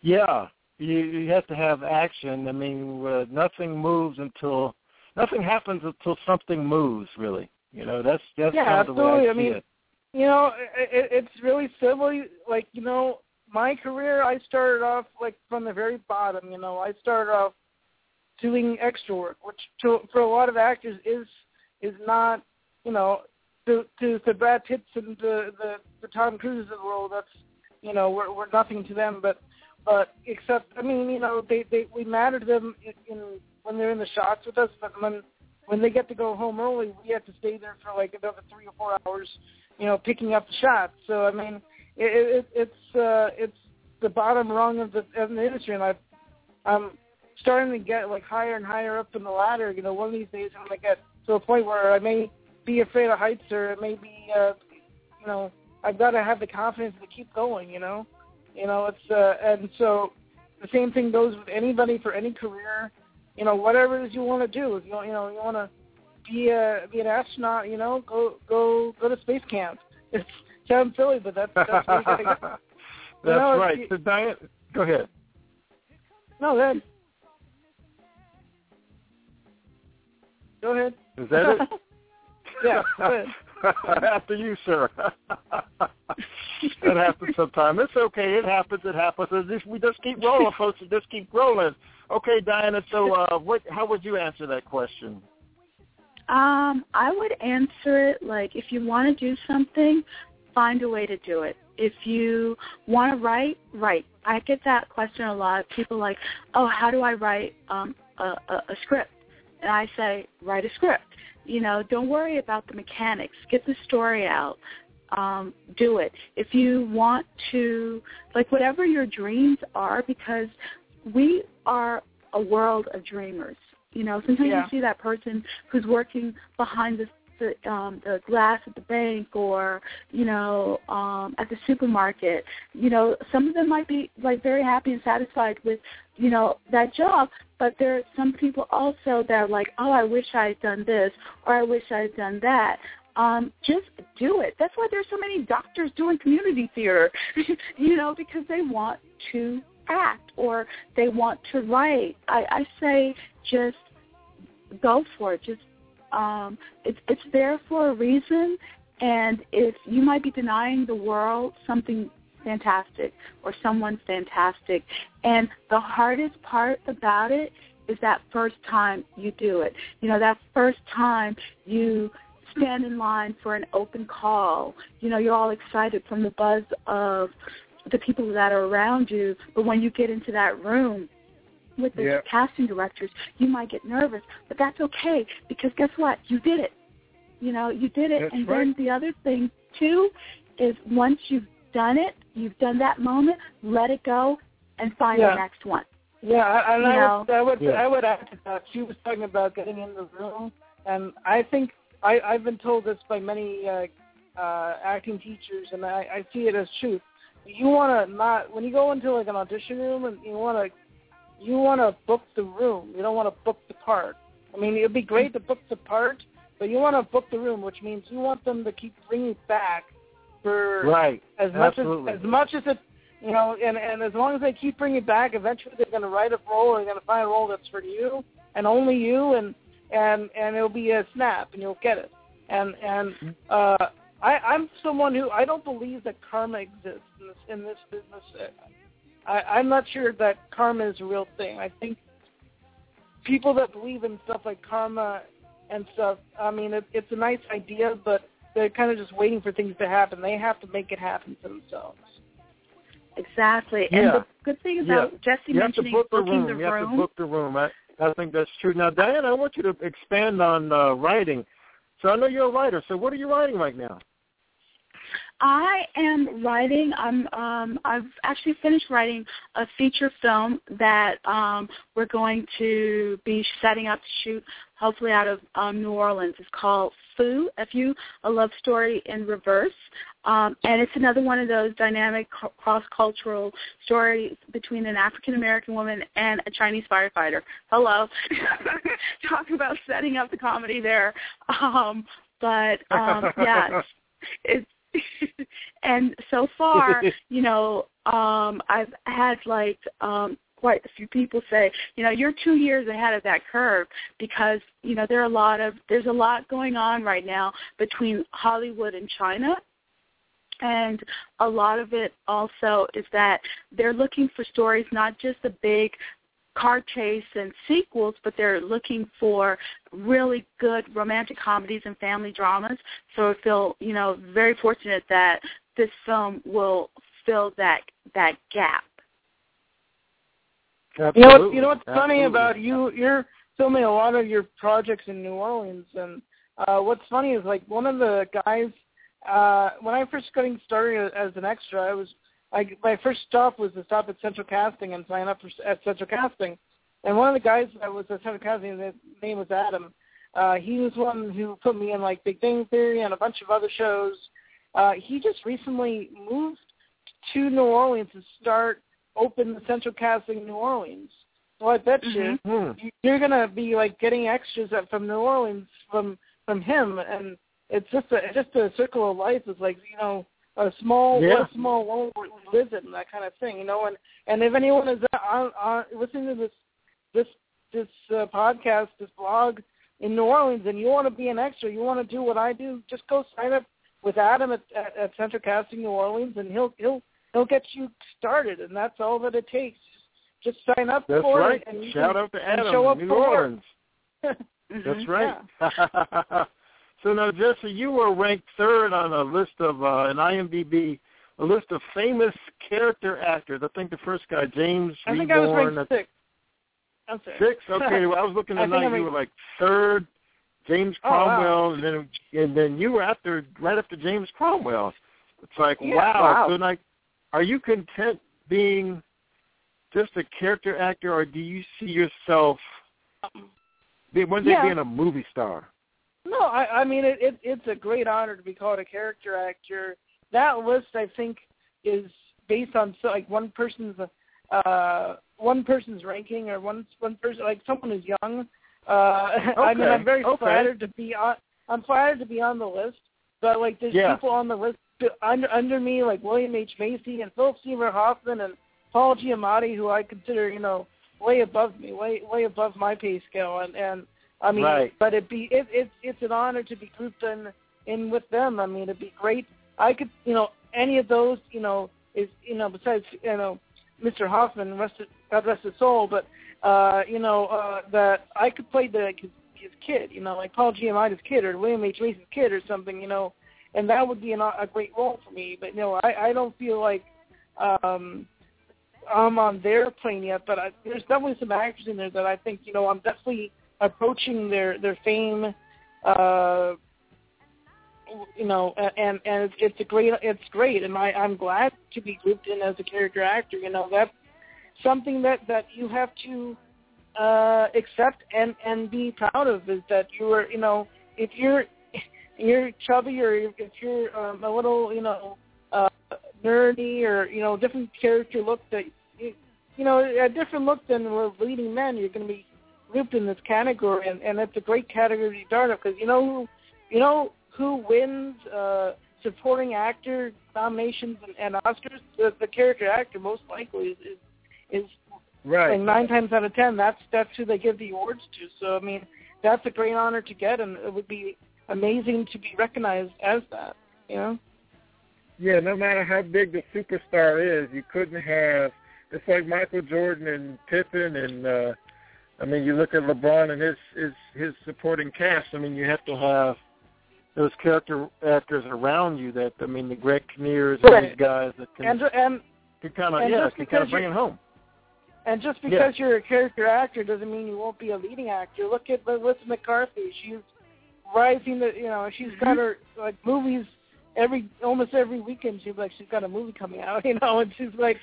Yeah, you you have to have action. I mean, uh, nothing moves until nothing happens until something moves. Really, you know, that's that's yeah, kind of the absolutely. way I, I mean, it. you know, it, it's really simple. Like you know, my career, I started off like from the very bottom. You know, I started off doing extra work, which to, for a lot of actors is is not, you know, to to the Brad Pitts and the the, the Tom Cruises of the world. That's you know, we're we're nothing to them. But but except, I mean, you know, they they we matter to them in, in when they're in the shots with us, but when when they get to go home early, we have to stay there for like another three or four hours, you know, picking up the shots. So I mean, it, it, it's uh, it's the bottom rung of the of the industry, and I I'm starting to get like higher and higher up in the ladder. You know, one of these days I'm gonna get to a point where I may be afraid of heights, or it may be, uh, you know, I've got to have the confidence to keep going. You know, you know, it's uh, and so the same thing goes with anybody for any career. You know, whatever it is you want to do. If you you know you want to be a be an astronaut, you know, go go go to space camp. It's sounds silly, but that's that's where you gotta go. That's You know, right. you- go ahead. No, ahead. Go ahead. Is that it? Yeah, go ahead. After you, sir. that happens sometimes. It's okay. It happens. It happens. Just- we just keep rolling, folks. We just keep rolling. Okay, Diana. So, uh, what? How would you answer that question? Um, I would answer it like if you want to do something, find a way to do it. If you want to write, write. I get that question a lot. People like, oh, how do I write um, a, a, a script? And I say, write a script. You know, don't worry about the mechanics. Get the story out. Um, do it. If you want to, like, whatever your dreams are, because we are a world of dreamers. You know, sometimes Yeah. you see that person who's working behind the the, um, the glass at the bank or you know um, at the supermarket. You know, some of them might be like very happy and satisfied with you know that job, but there are some people also that are like, oh, I wish I had done this or I wish I had done that. Um, just do it. That's why there's so many doctors doing community theater, you know, because they want to act or they want to write. I, I say just go for it. Just um, it's it's there for a reason, and if you might be denying the world something fantastic or someone fantastic, and the hardest part about it is that first time you do it. You know, that first time you stand in line for an open call. You know, you're all excited from the buzz of the people that are around you, but when you get into that room with the Yeah. casting directors, you might get nervous, but that's okay because guess what? You did it. You know, you did it. That's and right. then the other thing too is once you've done it, you've done that moment, let it go and find Yeah. the next one. Yeah, I- and You I know. would, I would, Yeah. I would add to that. She was talking about getting in the room, and I think I, I've been told this by many uh, uh, acting teachers, and I, I see it as truth. You want to not when you go into like an audition room, and you want to, you want to book the room. You don't want to book the part. I mean, it'd be great to book the part, but you want to book the room, which means you want them to keep bringing back for Right. as much as as much as it you know and and as long as they keep bringing it back eventually they're going to write a role they're going to find a role that's for you and only you and and and it'll be a snap and you'll get it and and uh i i'm someone who i don't believe that karma exists in this in this business i i'm not sure that karma is a real thing i think people that believe in stuff like karma and stuff. I mean, it, it's a nice idea, but they're kind of just waiting for things to happen. They have to make it happen for themselves. Exactly. And the good thing about Yeah. Jesse You have to mentioning book the room. the you have to book the room. I, I think that's true. Now, Diane, I want you to expand on uh, writing. So I know you're a writer. So what are you writing right now? I am writing. I'm. Um, I've actually finished writing a feature film that um, we're going to be setting up to shoot, hopefully out of um, New Orleans. It's called Fu, F-U, a love story in reverse, um, and it's another one of those dynamic cross-cultural stories between an African American woman and a Chinese firefighter. Hello, talk about setting up the comedy there. Um, but um, yeah, it's and so far, you know, um, I've had like um, quite a few people say, you know, you're two years ahead of that curve because you know there are a lot of there's a lot going on right now between Hollywood and China. And a lot of it also is that they're looking for stories, not just the big car chase and sequels, but they're looking for really good romantic comedies and family dramas. So I feel, you know, very fortunate that this film will fill that that gap. You know, what, Absolutely. you know what's funny about you? You're filming a lot of your projects in New Orleans, and uh, what's funny is like one of the guys. Uh, when I first getting started as an extra, I was I, my first stop was to stop at Central Casting and sign up for, at Central Casting. And one of the guys that was at Central Casting, his name was Adam. Uh, he was one who put me in like Big Bang Theory and a bunch of other shows. Uh, he just recently moved to New Orleans to start open the Central Casting New Orleans. So I bet you Hmm. you- you're gonna be like getting extras from New Orleans from from him, and it's just a just a circle of life. It's like you know a small Yeah. what a small world we live in, that kind of thing, you know. And and if anyone is on, on listening to this this this uh, podcast, this blog in New Orleans, and you want to be an extra, you want to do what I do, just go sign up with Adam at, at, at Central Casting New Orleans, and he'll he'll he'll get you started, and that's all that it takes. Just sign up That's for right. it, and you Shout can, out to Adam, show up New. Orleans. That's right. so now, Jesse, you were ranked third on a list of uh, an IMDb, a list of famous character actors. I think the first guy, James I think I was ranked that's six. I'm sorry. six. Okay, well, I was looking tonight. You were like third. James Oh, wow. Cromwell, and then and then you were after right after James Cromwell. It's like Yeah, wow. wow. So like, are you content being just a character actor, or do you see yourself be, one day Yeah. being a movie star? No, I, I mean it, it. It's a great honor to be called a character actor. That list, I think, is based on so, like one person's uh one person's ranking or one one person like someone who's young. Uh I mean, I'm very okay. flattered to be on. I'm flattered to be on the list, but like there's Yeah. people on the list under under me like William H Macy and Philip Seymour Hoffman and Paul Giamatti, who I consider you know way above me, way way above my pay scale, and and I mean, Right. but it be it, it's it's an honor to be grouped in in with them. I mean, it'd be great. I could, you know, any of those, you know, is you know, besides you know, Mr. Hoffman, rest God rest his soul, but uh, you know, uh, that I could play the his, his kid, you know, like Paul Giamatti's kid or William H Macy's kid or something, you know, and that would be an, a great role for me. But you know, I I don't feel like um I'm on their plane yet, but I, there's definitely some actors in there that I think you know I'm definitely approaching their their fame. Uh, you know, and and it's, a great it's great, and I I'm glad to be grouped in as a character actor. You know, that's something that that you have to uh accept and and be proud of is that you are you know if you're you're chubby or if you're um, a little you know uh nerdy or you know different character look that you, you know a different look than we're leading men you're going to be grouped in this category and and it's a great category to start up because you know who you know who wins uh supporting actor nominations and, and Oscars the, the character actor most likely is is, is Right. like nine times out of ten, that's that's who they give the awards to. So I mean, that's a great honor to get, and it would be amazing to be recognized as that. You know? Yeah, no matter how big the superstar is, you couldn't have. It's like Michael Jordan and Pippen and uh, I mean, you look at LeBron and his his his supporting cast. I mean, you have to have those character actors around you. That I mean, the Greg Kinnears and these guys that can And and can kind of yeah can kind of bring it home. and just because you're a character actor doesn't mean you won't be a leading actor. Look at Melissa McCarthy. She's rising. The you know she's got mm-hmm. her like movies every almost every weekend. She's like she's got a movie coming out. You know, and she's like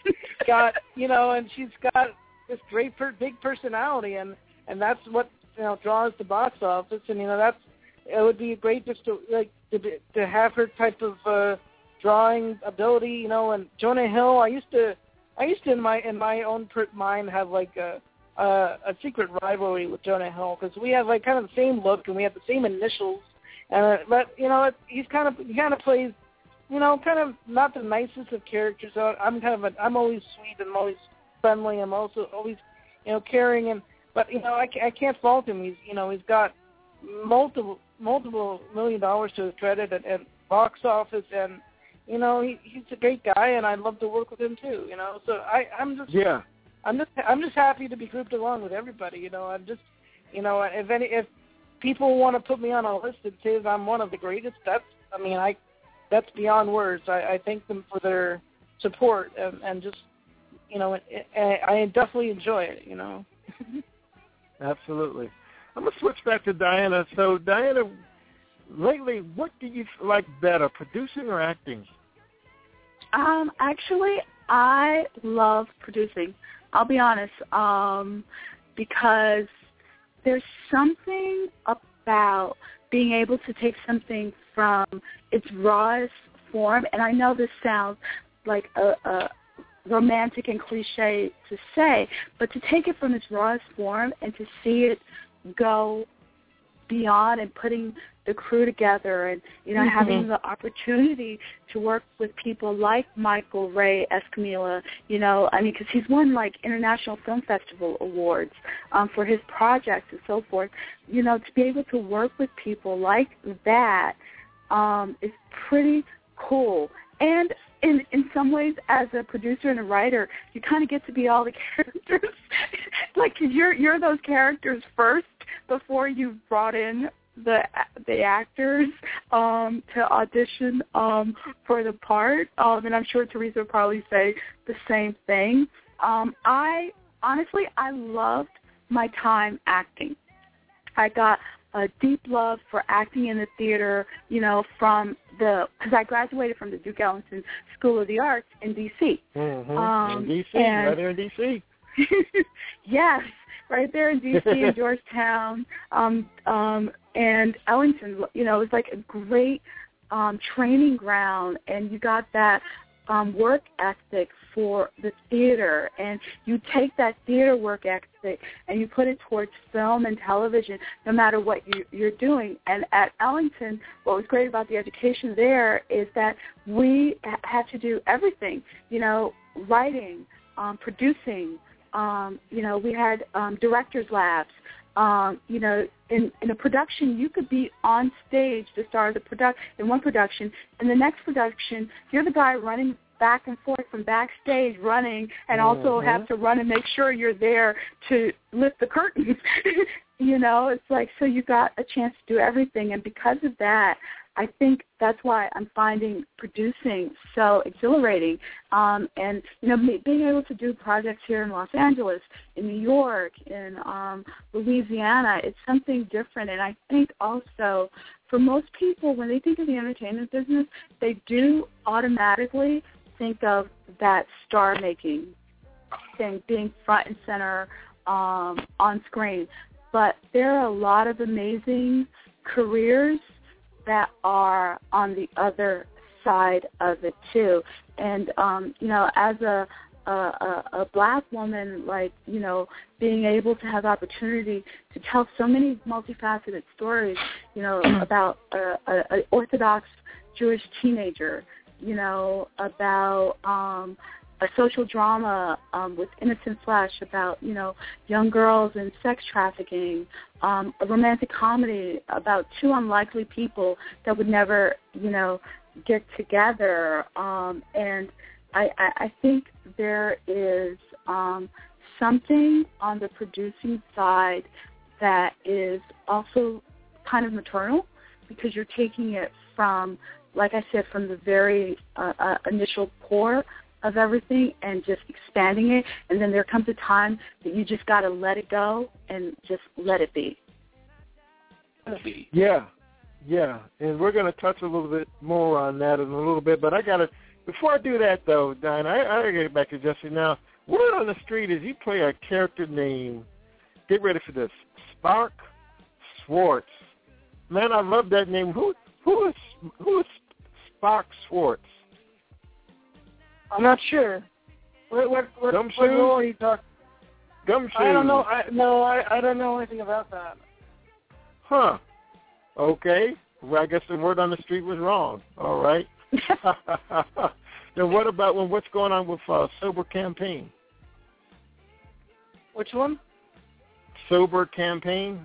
got you know, and she's got this great per, big personality, and and that's what you know draws the box office. And you know that's it would be great just to like to to have her type of uh drawing ability. You know, and Jonah Hill. I used to. I used to in my in my own per- mind have like a a, a secret rivalry with Jonah Hill because we have like kind of the same look and we have the same initials, and uh, but you know it, he's kind of he kind of plays, you know, kind of not the nicest of characters. So I'm kind of a, I'm always sweet and I'm always friendly. I'm also always you know caring and but you know I, I can't fault him. He's you know he's got multiple multiple million dollars to his credit at, at box office and you know he he's a great guy and I'd love to work with him too. You know, so I I'm just Yeah, I'm just I'm just happy to be grouped along with everybody. You know, I'm just you know if any if people want to put me on a list that says I'm one of the greatest, that's I mean I that's beyond words. I, I thank them for their support and, and just you know it, I I definitely enjoy it. You know. absolutely. I'm gonna switch back to Diana. So Diana, lately, what do you like better, producing or acting? Um, actually, I love producing. I'll be honest, um, because there's something about being able to take something from its rawest form, and I know this sounds like a, a romantic and cliche to say, but to take it from its rawest form and to see it go beyond and putting the crew together and you know having the opportunity to work with people like Michael Ray Escamilla you know I mean because he's won like international film festival awards um for his projects and so forth. You know to be able to work with people like that um is pretty cool. And in in some ways as a producer and a writer you kind of get to be all the characters. Like you're you're those characters first before you brought in the the actors um to audition um for the part. Um and I'm sure Teresa would probably say the same thing. Um I honestly I loved my time acting. I got a deep love for acting in the theater, you know, from the because I graduated from the Duke Ellington School of the Arts in D.C. Mm-hmm. Um, in DC, and- right there in DC. yes, right there in D.C. in Georgetown, um, um, and Ellington. You know, it was like a great um, training ground, and you got that um, work ethic for the theater, and you take that theater work ethic and you put it towards film and television, no matter what you, you're doing. And at Ellington, what was great about the education there is that we ha- had to do everything. You know, writing, um, producing. Um, you know, we had um, directors' labs. Um, you know, in, in a production, you could be on stage, the star of the product in one production. In the next production, you're the guy running back and forth from backstage, running, and also Mhm. have to run and make sure you're there to lift the curtains. you know, it's like so you got a chance to do everything, and because of that, I think that's why I'm finding producing so exhilarating. Um, and you know, me- being able to do projects here in Los Angeles, in New York, in um, Louisiana, it's something different. And I think also for most people, when they think of the entertainment business, they do automatically think of that star making thing, being front and center um, on screen. But there are a lot of amazing careers that are on the other side of it too. And um, you know, as a a, a, a black woman, like you know, being able to have opportunity to tell so many multifaceted stories, you know, about a, a, a Orthodox Jewish teenager, you know, about um, a social drama um, with Innocent Flesh about you know young girls and sex trafficking, um, a romantic comedy about two unlikely people that would never you know get together, um, and I, I, I think there is um, something on the producing side that is also kind of maternal because you're taking it from, like I said, from the very uh, uh, initial core of everything and just expanding it. And then there comes a time that you just got to let it go and just let it be. Yeah, yeah, and we're going to touch a little bit more on that in a little bit. But I got to before I do that though, Don, I, I got to get back to Jesse now. Word on the street is you play a character named. Get ready for this, Spark Schwartz. Man, I love that name. Who who is who is Spark Schwartz? I'm not sure. What what what, Gum what role are you talking? Gumshoe. I don't know. I no, I I don't know anything about that. Huh. Okay. Well, I guess the word on the street was wrong. All right. then what about when what's going on with uh, sober campaign? Which one? Sober campaign.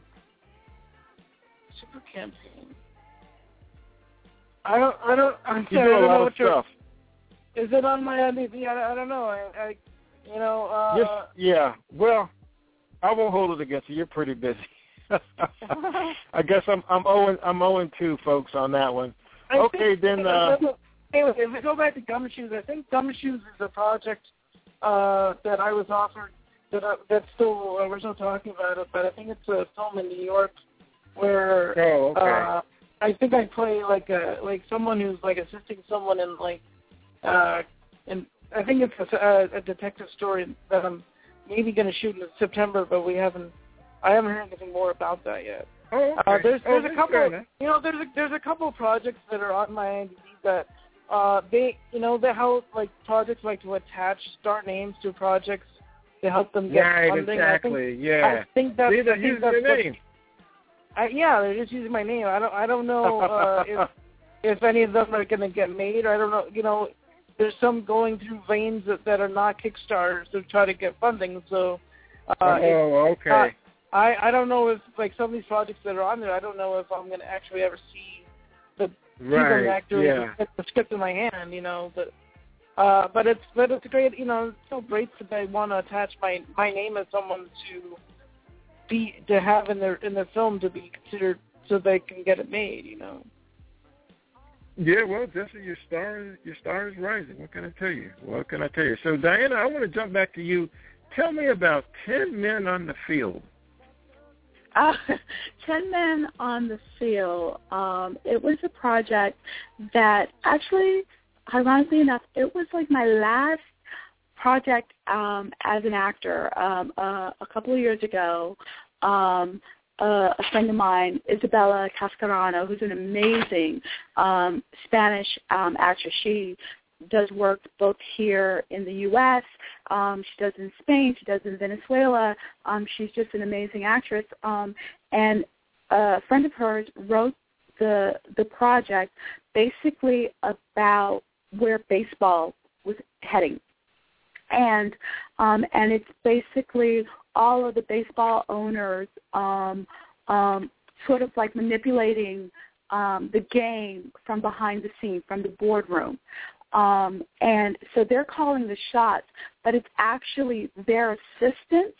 Sober campaign. I don't. I don't. I'm You sorry. do I a lot of stuff. Is it on my IMDb? I, I don't know. I, I you know. Uh, Yes. Yeah. Well, I won't hold it against you. You're pretty busy. I guess I'm I'm owing I'm owing two folks on that one. I Okay, think- then, uh, anyway, if we go back to Gumshoes, I think Gumshoes is a project uh, that I was offered that I, that's still uh, we're still talking about it, but I think it's a film in New York where Oh, okay. uh, I think I play like a like someone who's like assisting someone in like uh, and I think it's a, a detective story that I'm maybe going to shoot in September, but we haven't. I haven't heard anything more about that yet. oh, okay. Uh, there's Oh, there's that's a couple, you know, there's a, there's a couple projects that are on my IMDb that uh, they, you know, they how like projects like to attach star names to projects to help them get Right, funding. exactly. I think, yeah. I think that's, See, I think that's what- name. I, yeah, they're just using my name. I don't I don't know uh, if if any of them are going to get made. I don't know. You know, there's some going through veins that, that are not Kickstarters to try to get funding. So. Uh, oh, okay. I I don't know if like some of these projects that are on there. I don't know if I'm gonna actually ever see the right. actor Yeah. the script in my hand. You know, but uh, but it's but it's great. You know, it's so great that they want to attach my my name as someone to be to have in their in their film to be considered so they can get it made. You know. Yeah, well, Jesse, your star, is your star is rising. What can I tell you? What can I tell you? So, Diana, I want to jump back to you. Tell me about ten men on the field. Uh, Ten Men on the Field. Um, it was a project that actually, ironically enough, it was like my last project um, as an actor. Um, uh, a couple of years ago, um, uh, a friend of mine, Isabella Cascarano, who's an amazing um, Spanish um, actress. She does work both here in the U.S. Um, she does in Spain. She does in Venezuela. Um, she's just an amazing actress. Um, and a friend of hers wrote the the project basically about where baseball was heading, and um, and it's basically all of the baseball owners um, um, sort of like manipulating um, the game from behind the scene, from the boardroom. Um, and so they're calling the shots, but it's actually their assistants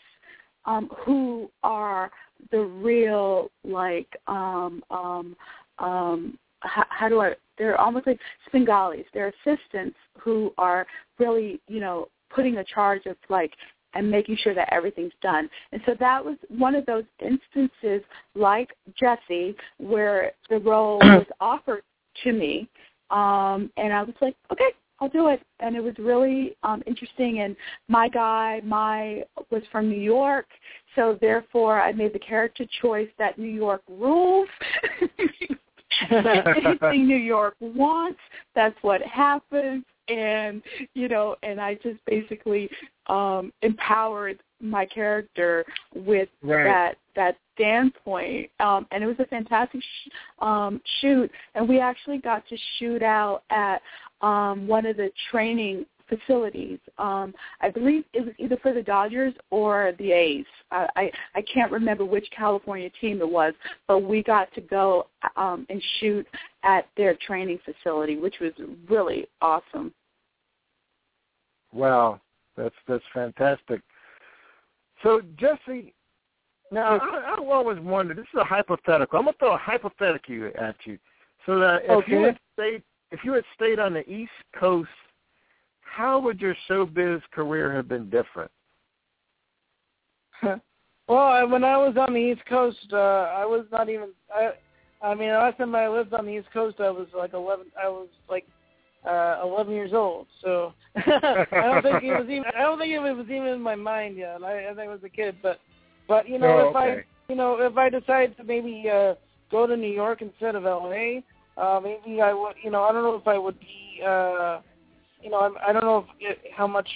um, who are the real like um, um, um, how, how do I? They're almost like Svengalis. They're assistants who are really you know putting a charge of like and making sure that everything's done. And so that was one of those instances like Jesse where the role was offered to me um, and I was like, okay, I'll do it. And it was really um, interesting. And my guy, my was from New York, so therefore I made the character choice that New York rules. Anything New York wants, that's what happens. And you know, and I just basically um, empowered my character with Right. that that standpoint, um, and it was a fantastic sh- um, shoot. And we actually got to shoot out at um, one of the training facilities. Um, I believe it was either for the Dodgers or the A's. I, I I can't remember which California team it was, but we got to go um, and shoot at their training facility, which was really awesome. Wow, that's that's fantastic. So Jesse, now I, I've always wondered. This is a hypothetical. I'm gonna throw a hypothetical at you, so that if Okay. you had stayed, if you had stayed on the East Coast, how would your showbiz career have been different? well, when I was on the East Coast, uh, I was not even. I, I mean, the last time I lived on the East Coast, I was like eleven. I was like uh, eleven years old. So I don't think it was even. I don't think it was even in my mind yet. I, I think I was a kid, but but you know, Oh, if okay. I you know if I decide to maybe uh, go to New York instead of L.A., uh, maybe I would. You know, I don't know if I would be. Uh, you know, I'm, I don't know if it, how much.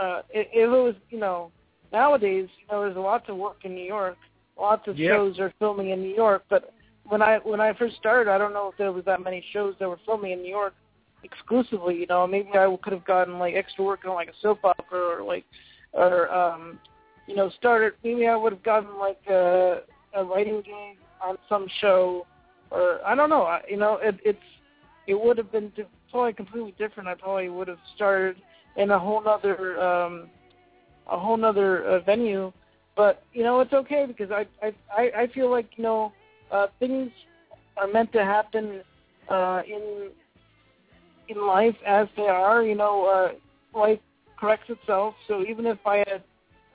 Uh, if if it was, you know, nowadays, you know, there's lots of work in New York. Lots of Yep. shows are filming in New York, but when I when I first started, I don't know if there was that many shows that were filming in New York exclusively. You know, maybe I could have gotten like extra work on like a soap opera or like or um, you know, started. Maybe I would have gotten like a, a writing gig on some show, or I don't know. I, you know, it, it's it would have been probably completely different. I probably would have started in a whole nother um, a whole nother uh, venue. But you know, it's okay because I I I I feel like you know uh, things are meant to happen uh, in in life as they are. You know, uh, life corrects itself. So even if I had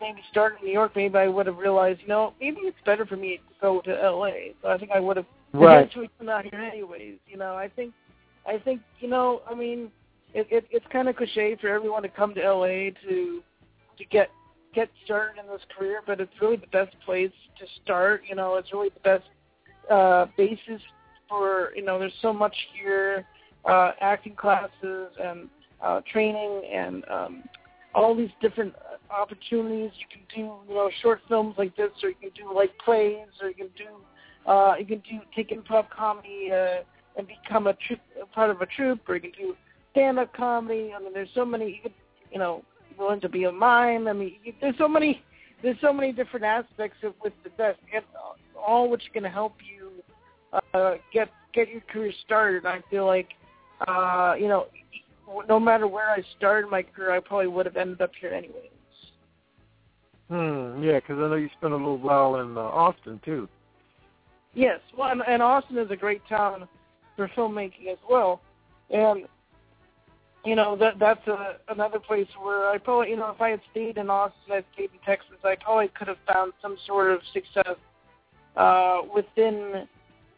maybe started in New York, maybe I would have realized, you know, maybe it's better for me to go to L.A. So I think I would have Right. eventually come out here anyways. You know, I think, I think, you know, I mean, it, it it's kind of cliche for everyone to come to L.A. to to get get started in this career, but it's really the best place to start. You know, it's really the best uh, basis for you know. There's so much here, uh, acting classes and uh, training and um, all these different opportunities. You can do you know short films like this, or you can do like plays, or you can do uh, you can do take improv comedy uh, and become a, troupe, a part of a troupe, or you can do stand-up comedy. I mean, there's so many. You could you know learn to be a mime. I mean, you, there's so many there's so many different aspects of with the best, and all which can help you uh, get get your career started. I feel like uh, you know, no matter where I started my career, I probably would have ended up here anyways. Hmm. Yeah, because I know you spent a little while in uh, Austin too. Yes, well, and, and Austin is a great town for filmmaking as well, and you know that that's a, another place where I probably, you know, if I had stayed in Austin, I stayed in Texas, I probably could have found some sort of success uh, within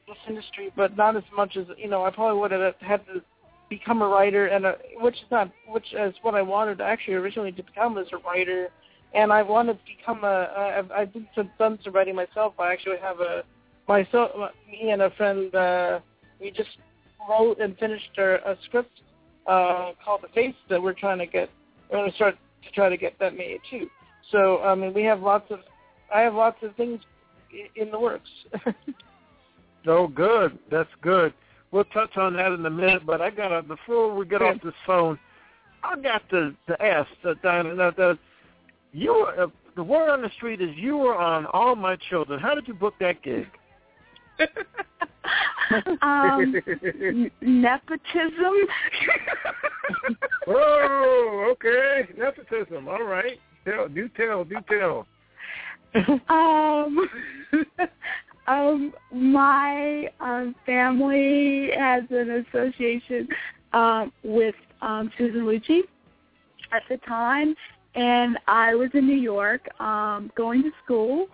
this industry, but not as much as you know. I probably would have had to become a writer, and a, which is not which is what I wanted actually originally to become as a writer, and I wanted to become a. I've, I've some, done some writing myself. I actually have a myself, me and a friend. Uh, we just wrote and finished our, a script uh, called The Face that we're trying to get. We're going to start to try to get that made too. So I mean, we have lots of. I have lots of things in the works. Oh, good. That's good. We'll touch on that in a minute, but I got to before we get Sure. off this phone, I got to to ask uh, Diana. Now, the, you were, uh, the word on the street is you were on All My Children. How did you book that gig? Um, nepotism. oh, okay. Nepotism. All right. Tell, do tell, do tell. um, um, my um, family has an association um, with um, Susan Lucci at the time, and I was in New York um, going to school,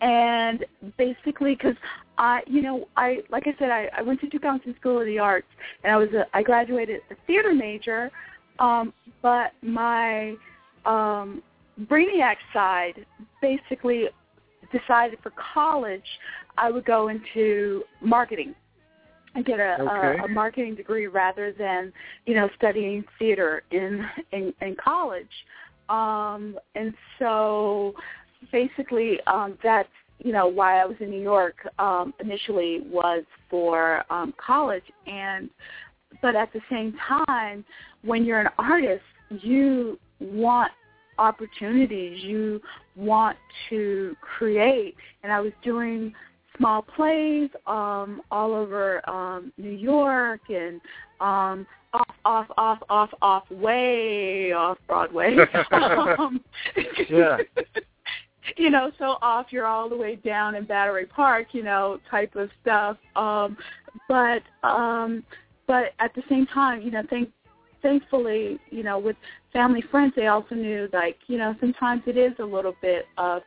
and basically because I, you know, I like I said, I, I went to Duke Ellington School of the Arts, and I was a, I graduated a theater major, um, but my um, Brainiac side basically decided for college I would go into marketing and get a, Okay. a, a marketing degree rather than you know studying theater in in, in college. Um, and so basically um, that's you know why I was in New York um, initially was for um, college. And but at the same time when you're an artist you want opportunities. You want to create. And I was doing small plays um all over um New York and um off off off off off way off Broadway. Um, Yeah. you know, so off you're all the way down in Battery Park, you know, type of stuff. Um, but um, but at the same time, you know, thank thankfully, you know, with family friends, they also knew like, you know, sometimes it is a little bit of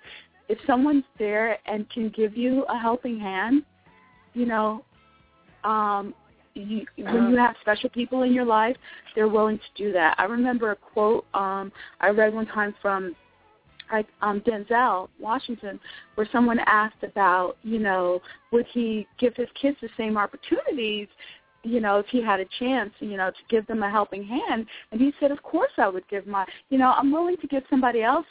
if someone's there and can give you a helping hand, you know, um, you, when you have special people in your life, they're willing to do that. I remember a quote um, I read one time from like um, Denzel Washington, where someone asked about, you know, would he give his kids the same opportunities, you know, if he had a chance, you know, to give them a helping hand? And he said, of course I would give my, you know, I'm willing to give somebody else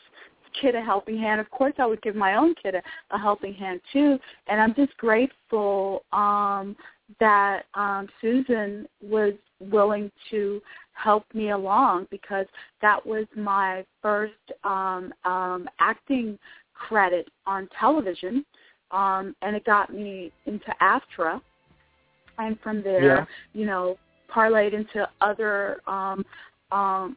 kid a helping hand. Of course, I would give my own kid a, a helping hand too. And I'm just grateful um, that um, Susan was willing to help me along because that was my first um, um, acting credit on television, um, and it got me into AFTRA, and from there, yeah. you know, parlayed into other um, um,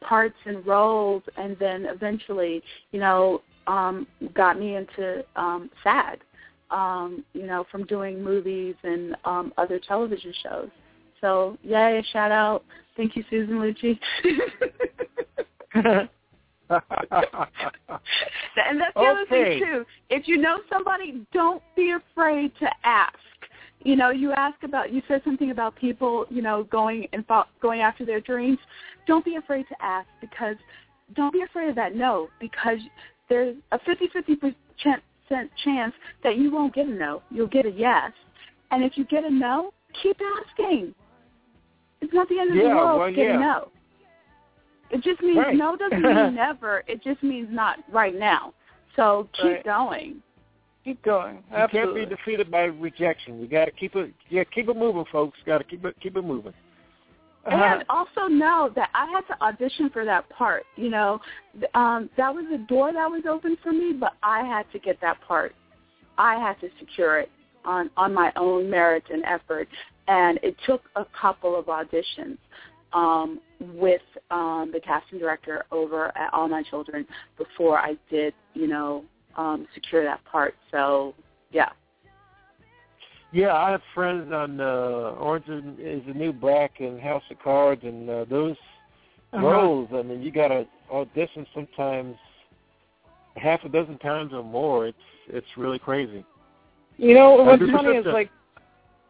parts and roles, and then eventually, you know, um, got me into um, SAG. Um, you know, from doing movies and um, other television shows. So, yay, a shout out. Thank you, Susan Lucci. and that's the okay. other thing, too. If you know somebody, don't be afraid to ask. You know, you ask about, you said something about people, you know, going and fo- going after their dreams. Don't be afraid to ask because, don't be afraid of that no because there's a 50-50% chance that you won't get a no. You'll get a yes. And if you get a no, keep asking. It's not the end of yeah, the world well, to get yeah. a no. It just means Right. no doesn't mean never. It just means not right now. So keep Right. going. Keep going. You can't be defeated by rejection. You got to keep it. Yeah, keep it moving, folks. Got to keep it keep it moving. Uh-huh. And also know that I had to audition for that part. You know, um, that was a door that was open for me, but I had to get that part. I had to secure it on on my own merit and effort, and it took a couple of auditions um, with um, the casting director over at All My Children before I did, you know, um, secure that part. So, yeah. Yeah, I have friends on uh, Orange is is the New Black and House of Cards, and uh, those Uh-huh. roles. I mean, you got to audition sometimes half a dozen times or more. It's it's really crazy. You know what's funny is like,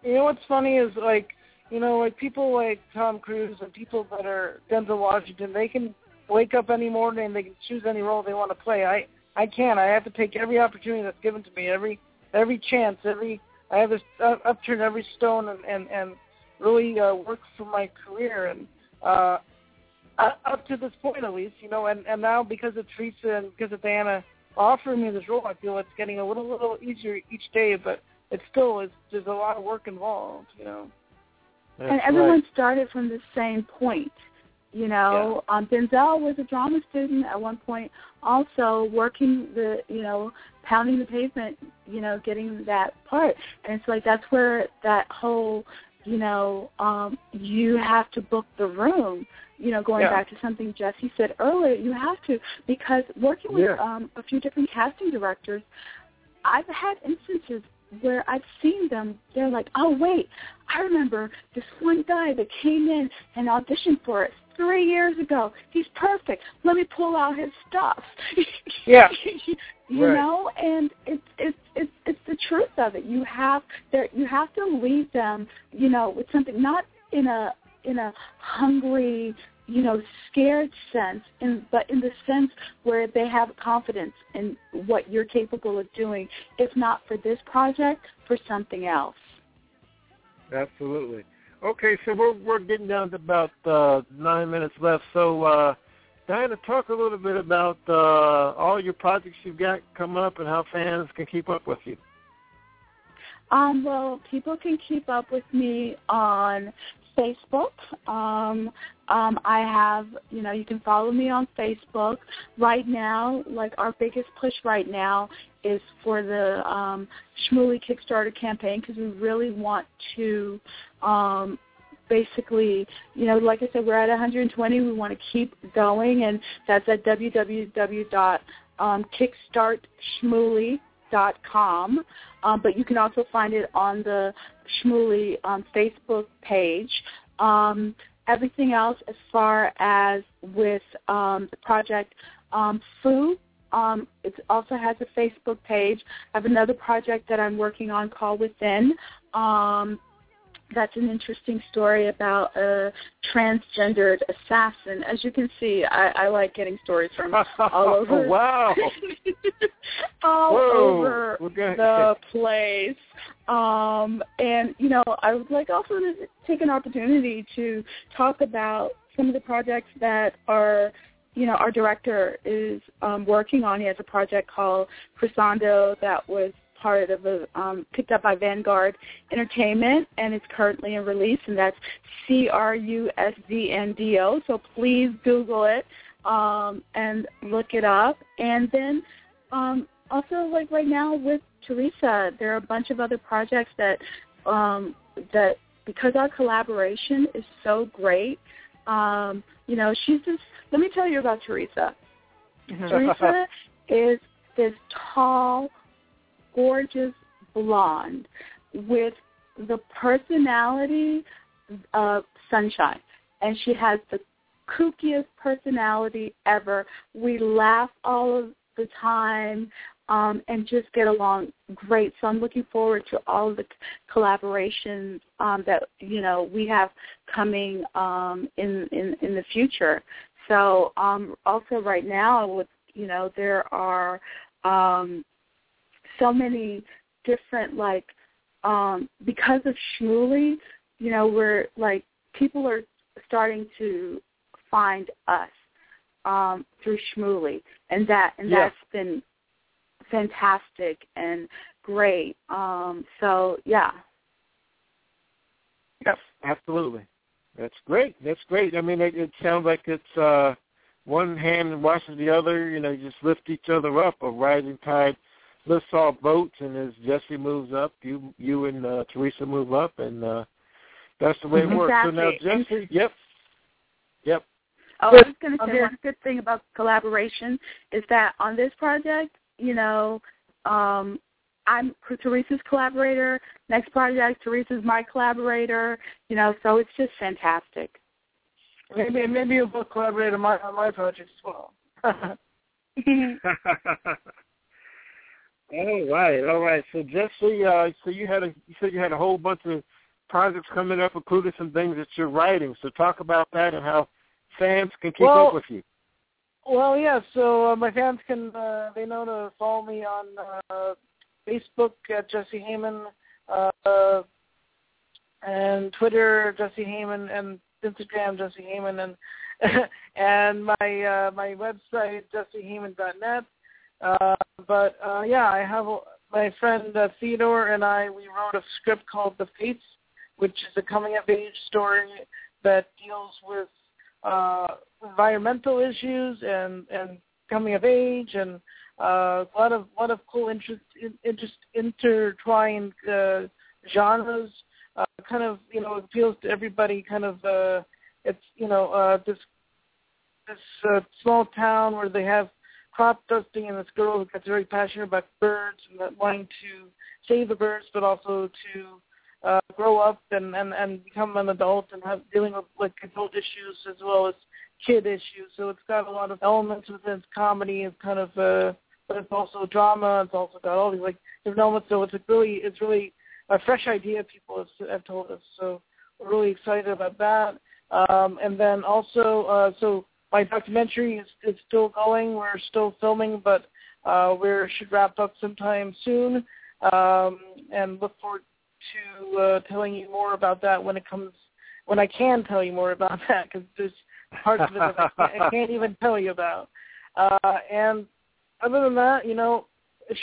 you know what's funny is like, you know, like people like Tom Cruise and people that are Denzel Washington, they can wake up any morning and they can choose any role they want to play. I I can't. I have to take every opportunity that's given to me, every every chance, every I have to upturn every stone and and and really uh, work for my career and uh, up to this point at least, you know, and and now because of Teresa and because of Diana offering me this role, I feel it's getting a little little easier each day, but it still is there's a lot of work involved, you know. That's and everyone right. started from the same point. You know, um, Denzel was a drama student at one point, also working the, you know, pounding the pavement, you know, getting that part. And it's like that's where that whole, you know, um, you have to book the room. You know, going Yeah. back to something Jesse said earlier, you have to because working with Yeah. um, a few different casting directors, I've had instances where I've seen them. They're like, oh wait, I remember this one guy that came in and auditioned for us three years ago. He's perfect. Let me pull out his stuff. Yeah. you Right. know, and it's it's it's it's the truth of it. You have there you have to leave them, you know, with something not in a in a hungry, you know, scared sense, in, but in the sense where they have confidence in what you're capable of doing, if not for this project, for something else. Absolutely. Okay, so we're we're getting down to about uh, nine minutes left. So, uh, Diana, talk a little bit about uh, all your projects you've got coming up and how fans can keep up with you. Um, well, people can keep up with me on Facebook. Um, um, I have, you know, you can follow me on Facebook. Right now, like our biggest push right now is for the um, Kickstarter campaign because we really want to um, basically, you know, like I said, we're at 120. We want to keep going, and that's at www um, um, but you can also find it on the Schmoolie um, Facebook page. Um, everything else as far as with um, the project um, Foo, um, it also has a Facebook page. I have another project that I'm working on called Within. Um, that's an interesting story about a transgendered assassin. As you can see, I, I like getting stories from all over. wow. all Whoa. over Okay. the place. Um, and you know, I would like also to take an opportunity to talk about some of the projects that are you know, our director is um, working on. He has a project called Crescendo that was part of a um, picked up by Vanguard Entertainment, and it's currently in release, and that's C R U S Z N D O. So please Google it um, and look it up. And then um, also, like right now with Teresa, there are a bunch of other projects that um, that because our collaboration is so great. Um, you know, she's just. Let me tell you about Teresa. Teresa is this tall, gorgeous blonde with the personality of sunshine, and she has the kookiest personality ever. We laugh all of the time um, and just get along great. So I'm looking forward to all of the collaborations um, that you know we have coming um, in, in in the future. So um, also right now, with you know there are um, so many different like um, because of Schmoolie, you know we're like people are starting to find us um, through Schmoolie, and that and Yeah. that's been fantastic and great. Um, so yeah, Yep, absolutely. That's great. That's great. I mean, it, it sounds like it's uh, one hand washes the other. You know, you just lift each other up. A rising tide lifts all boats, and as Jesse moves up, you you and uh, Teresa move up, and uh, that's the way it works. So now, Jesse, yep, yep. Oh, But I was going to say here- one good thing about collaboration is that on this project, you know, um, I'm Teresa's collaborator. Next project, Teresa's my collaborator. You know, so it's just fantastic. Maybe maybe you'll both collaborate on my on my project as well. all right, all right. So Jesse, uh, so you had a you said you had a whole bunch of projects coming up, including some things that you're writing. So talk about that and how fans can keep Well, up with you. Well, yeah. So uh, my fans can uh, they know to follow me on uh, Facebook at Jesse Heiman, uh, and Twitter Jesse Heiman, and Instagram Jesse Heiman, and and my uh, my website jesseheiman.net. Uh, but uh, yeah, I have a, my friend uh, Theodore and I. We wrote a script called The Fates, which is a coming of age story that deals with uh, environmental issues and and coming of age and uh, a lot of lot of cool interest in, interest intertwined uh, genres. Uh, kind of you know appeals to everybody. Kind of uh, it's you know uh, this this uh, small town where they have crop dusting and this girl who gets very passionate about birds and wanting to save the birds, but also to uh, grow up and, and, and become an adult and have dealing with like adult issues as well as kid issues. So it's got a lot of elements within its comedy. It's kind of uh, but it's also drama. It's also got all these like different elements. So it's a really it's really a fresh idea. People have, have told us. So we're really excited about that. Um, and then also uh, so my documentary is, is still going. We're still filming, but uh, we should wrap up sometime soon. Um, and look forward to uh, telling you more about that when it comes when I can tell you more about that because there's parts of it that I can't, I can't even tell you about. Uh, and other than that, you know,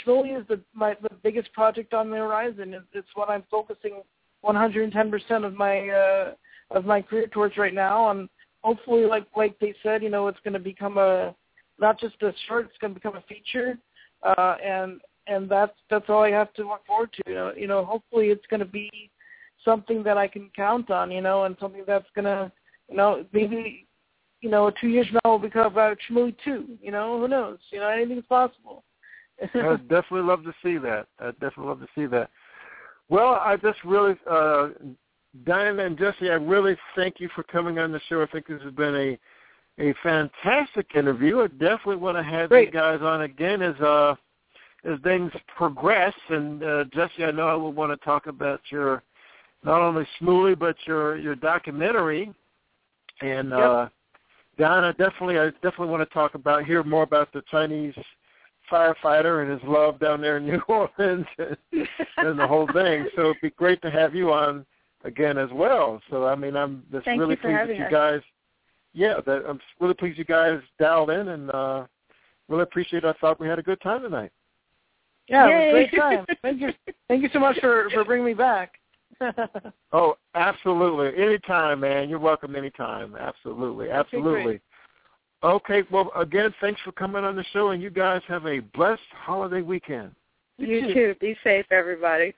Schmoolie is the my the biggest project on the horizon. It's, it's what I'm focusing 110% of my uh, of my career towards right now. And hopefully, like like they said, you know, it's going to become a not just a short; it's going to become a feature. Uh, and and that's that's all I have to look forward to. You know, you know hopefully it's going to be something that I can count on. You know, and something that's going to, you know, maybe you know, two years from now we'll become about Schmoolie two. You know, who knows? You know, anything's possible. I'd definitely love to see that. I'd definitely love to see that. Well, I just really, uh, Diana and Jesse, I really thank you for coming on the show. I think this has been a a fantastic interview. I definitely want to have Great. you guys on again as uh as things progress. And uh, Jesse, I know I will want to talk about your not only Schmoolie but your your documentary. And Yep. uh, Donna, definitely, I definitely want to talk about hear more about the Chinese firefighter and his love down there in New Orleans and, and the whole thing. So it'd be great to have you on again as well. So I mean, I'm just Thank really you pleased that having you us. guys. Yeah, that I'm really pleased you guys dialed in and uh really appreciate. it. I thought we had a good time tonight. Yeah, Yay. it was a great time. Thank you, thank you so much for for bringing me back. Oh, absolutely. Anytime, man. You're welcome anytime. Absolutely. Absolutely. great. Okay, well, again, thanks for coming on the show, and you guys have a blessed holiday weekend. You too. Be safe, everybody.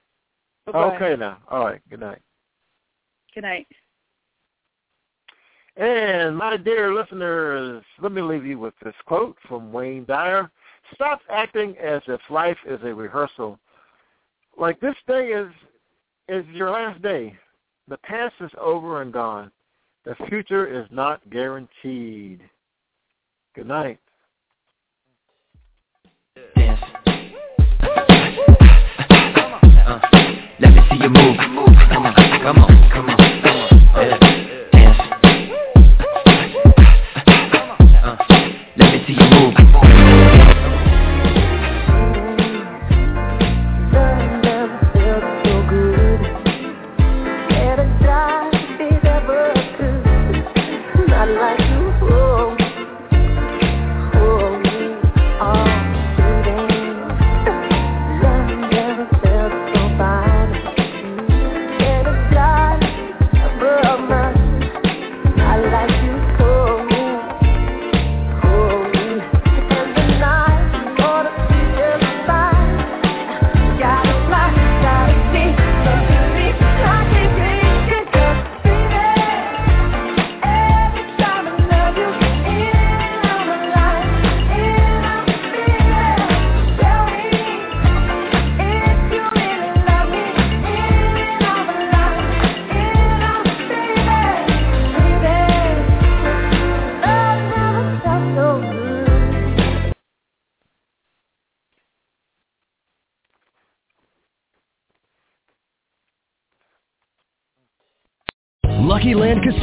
Bye-bye. Okay, now. All right. Good night. Good night. And my dear listeners, let me leave you with this quote from Wayne Dyer. Stop acting as if life is a rehearsal. Like this day is is your last day. The past is over and gone. The future is not guaranteed. Good night. Dance. Uh, let me see you move. Come on, come on, come on, come on. Yeah. Dance. Uh, uh, uh, uh let me see you move.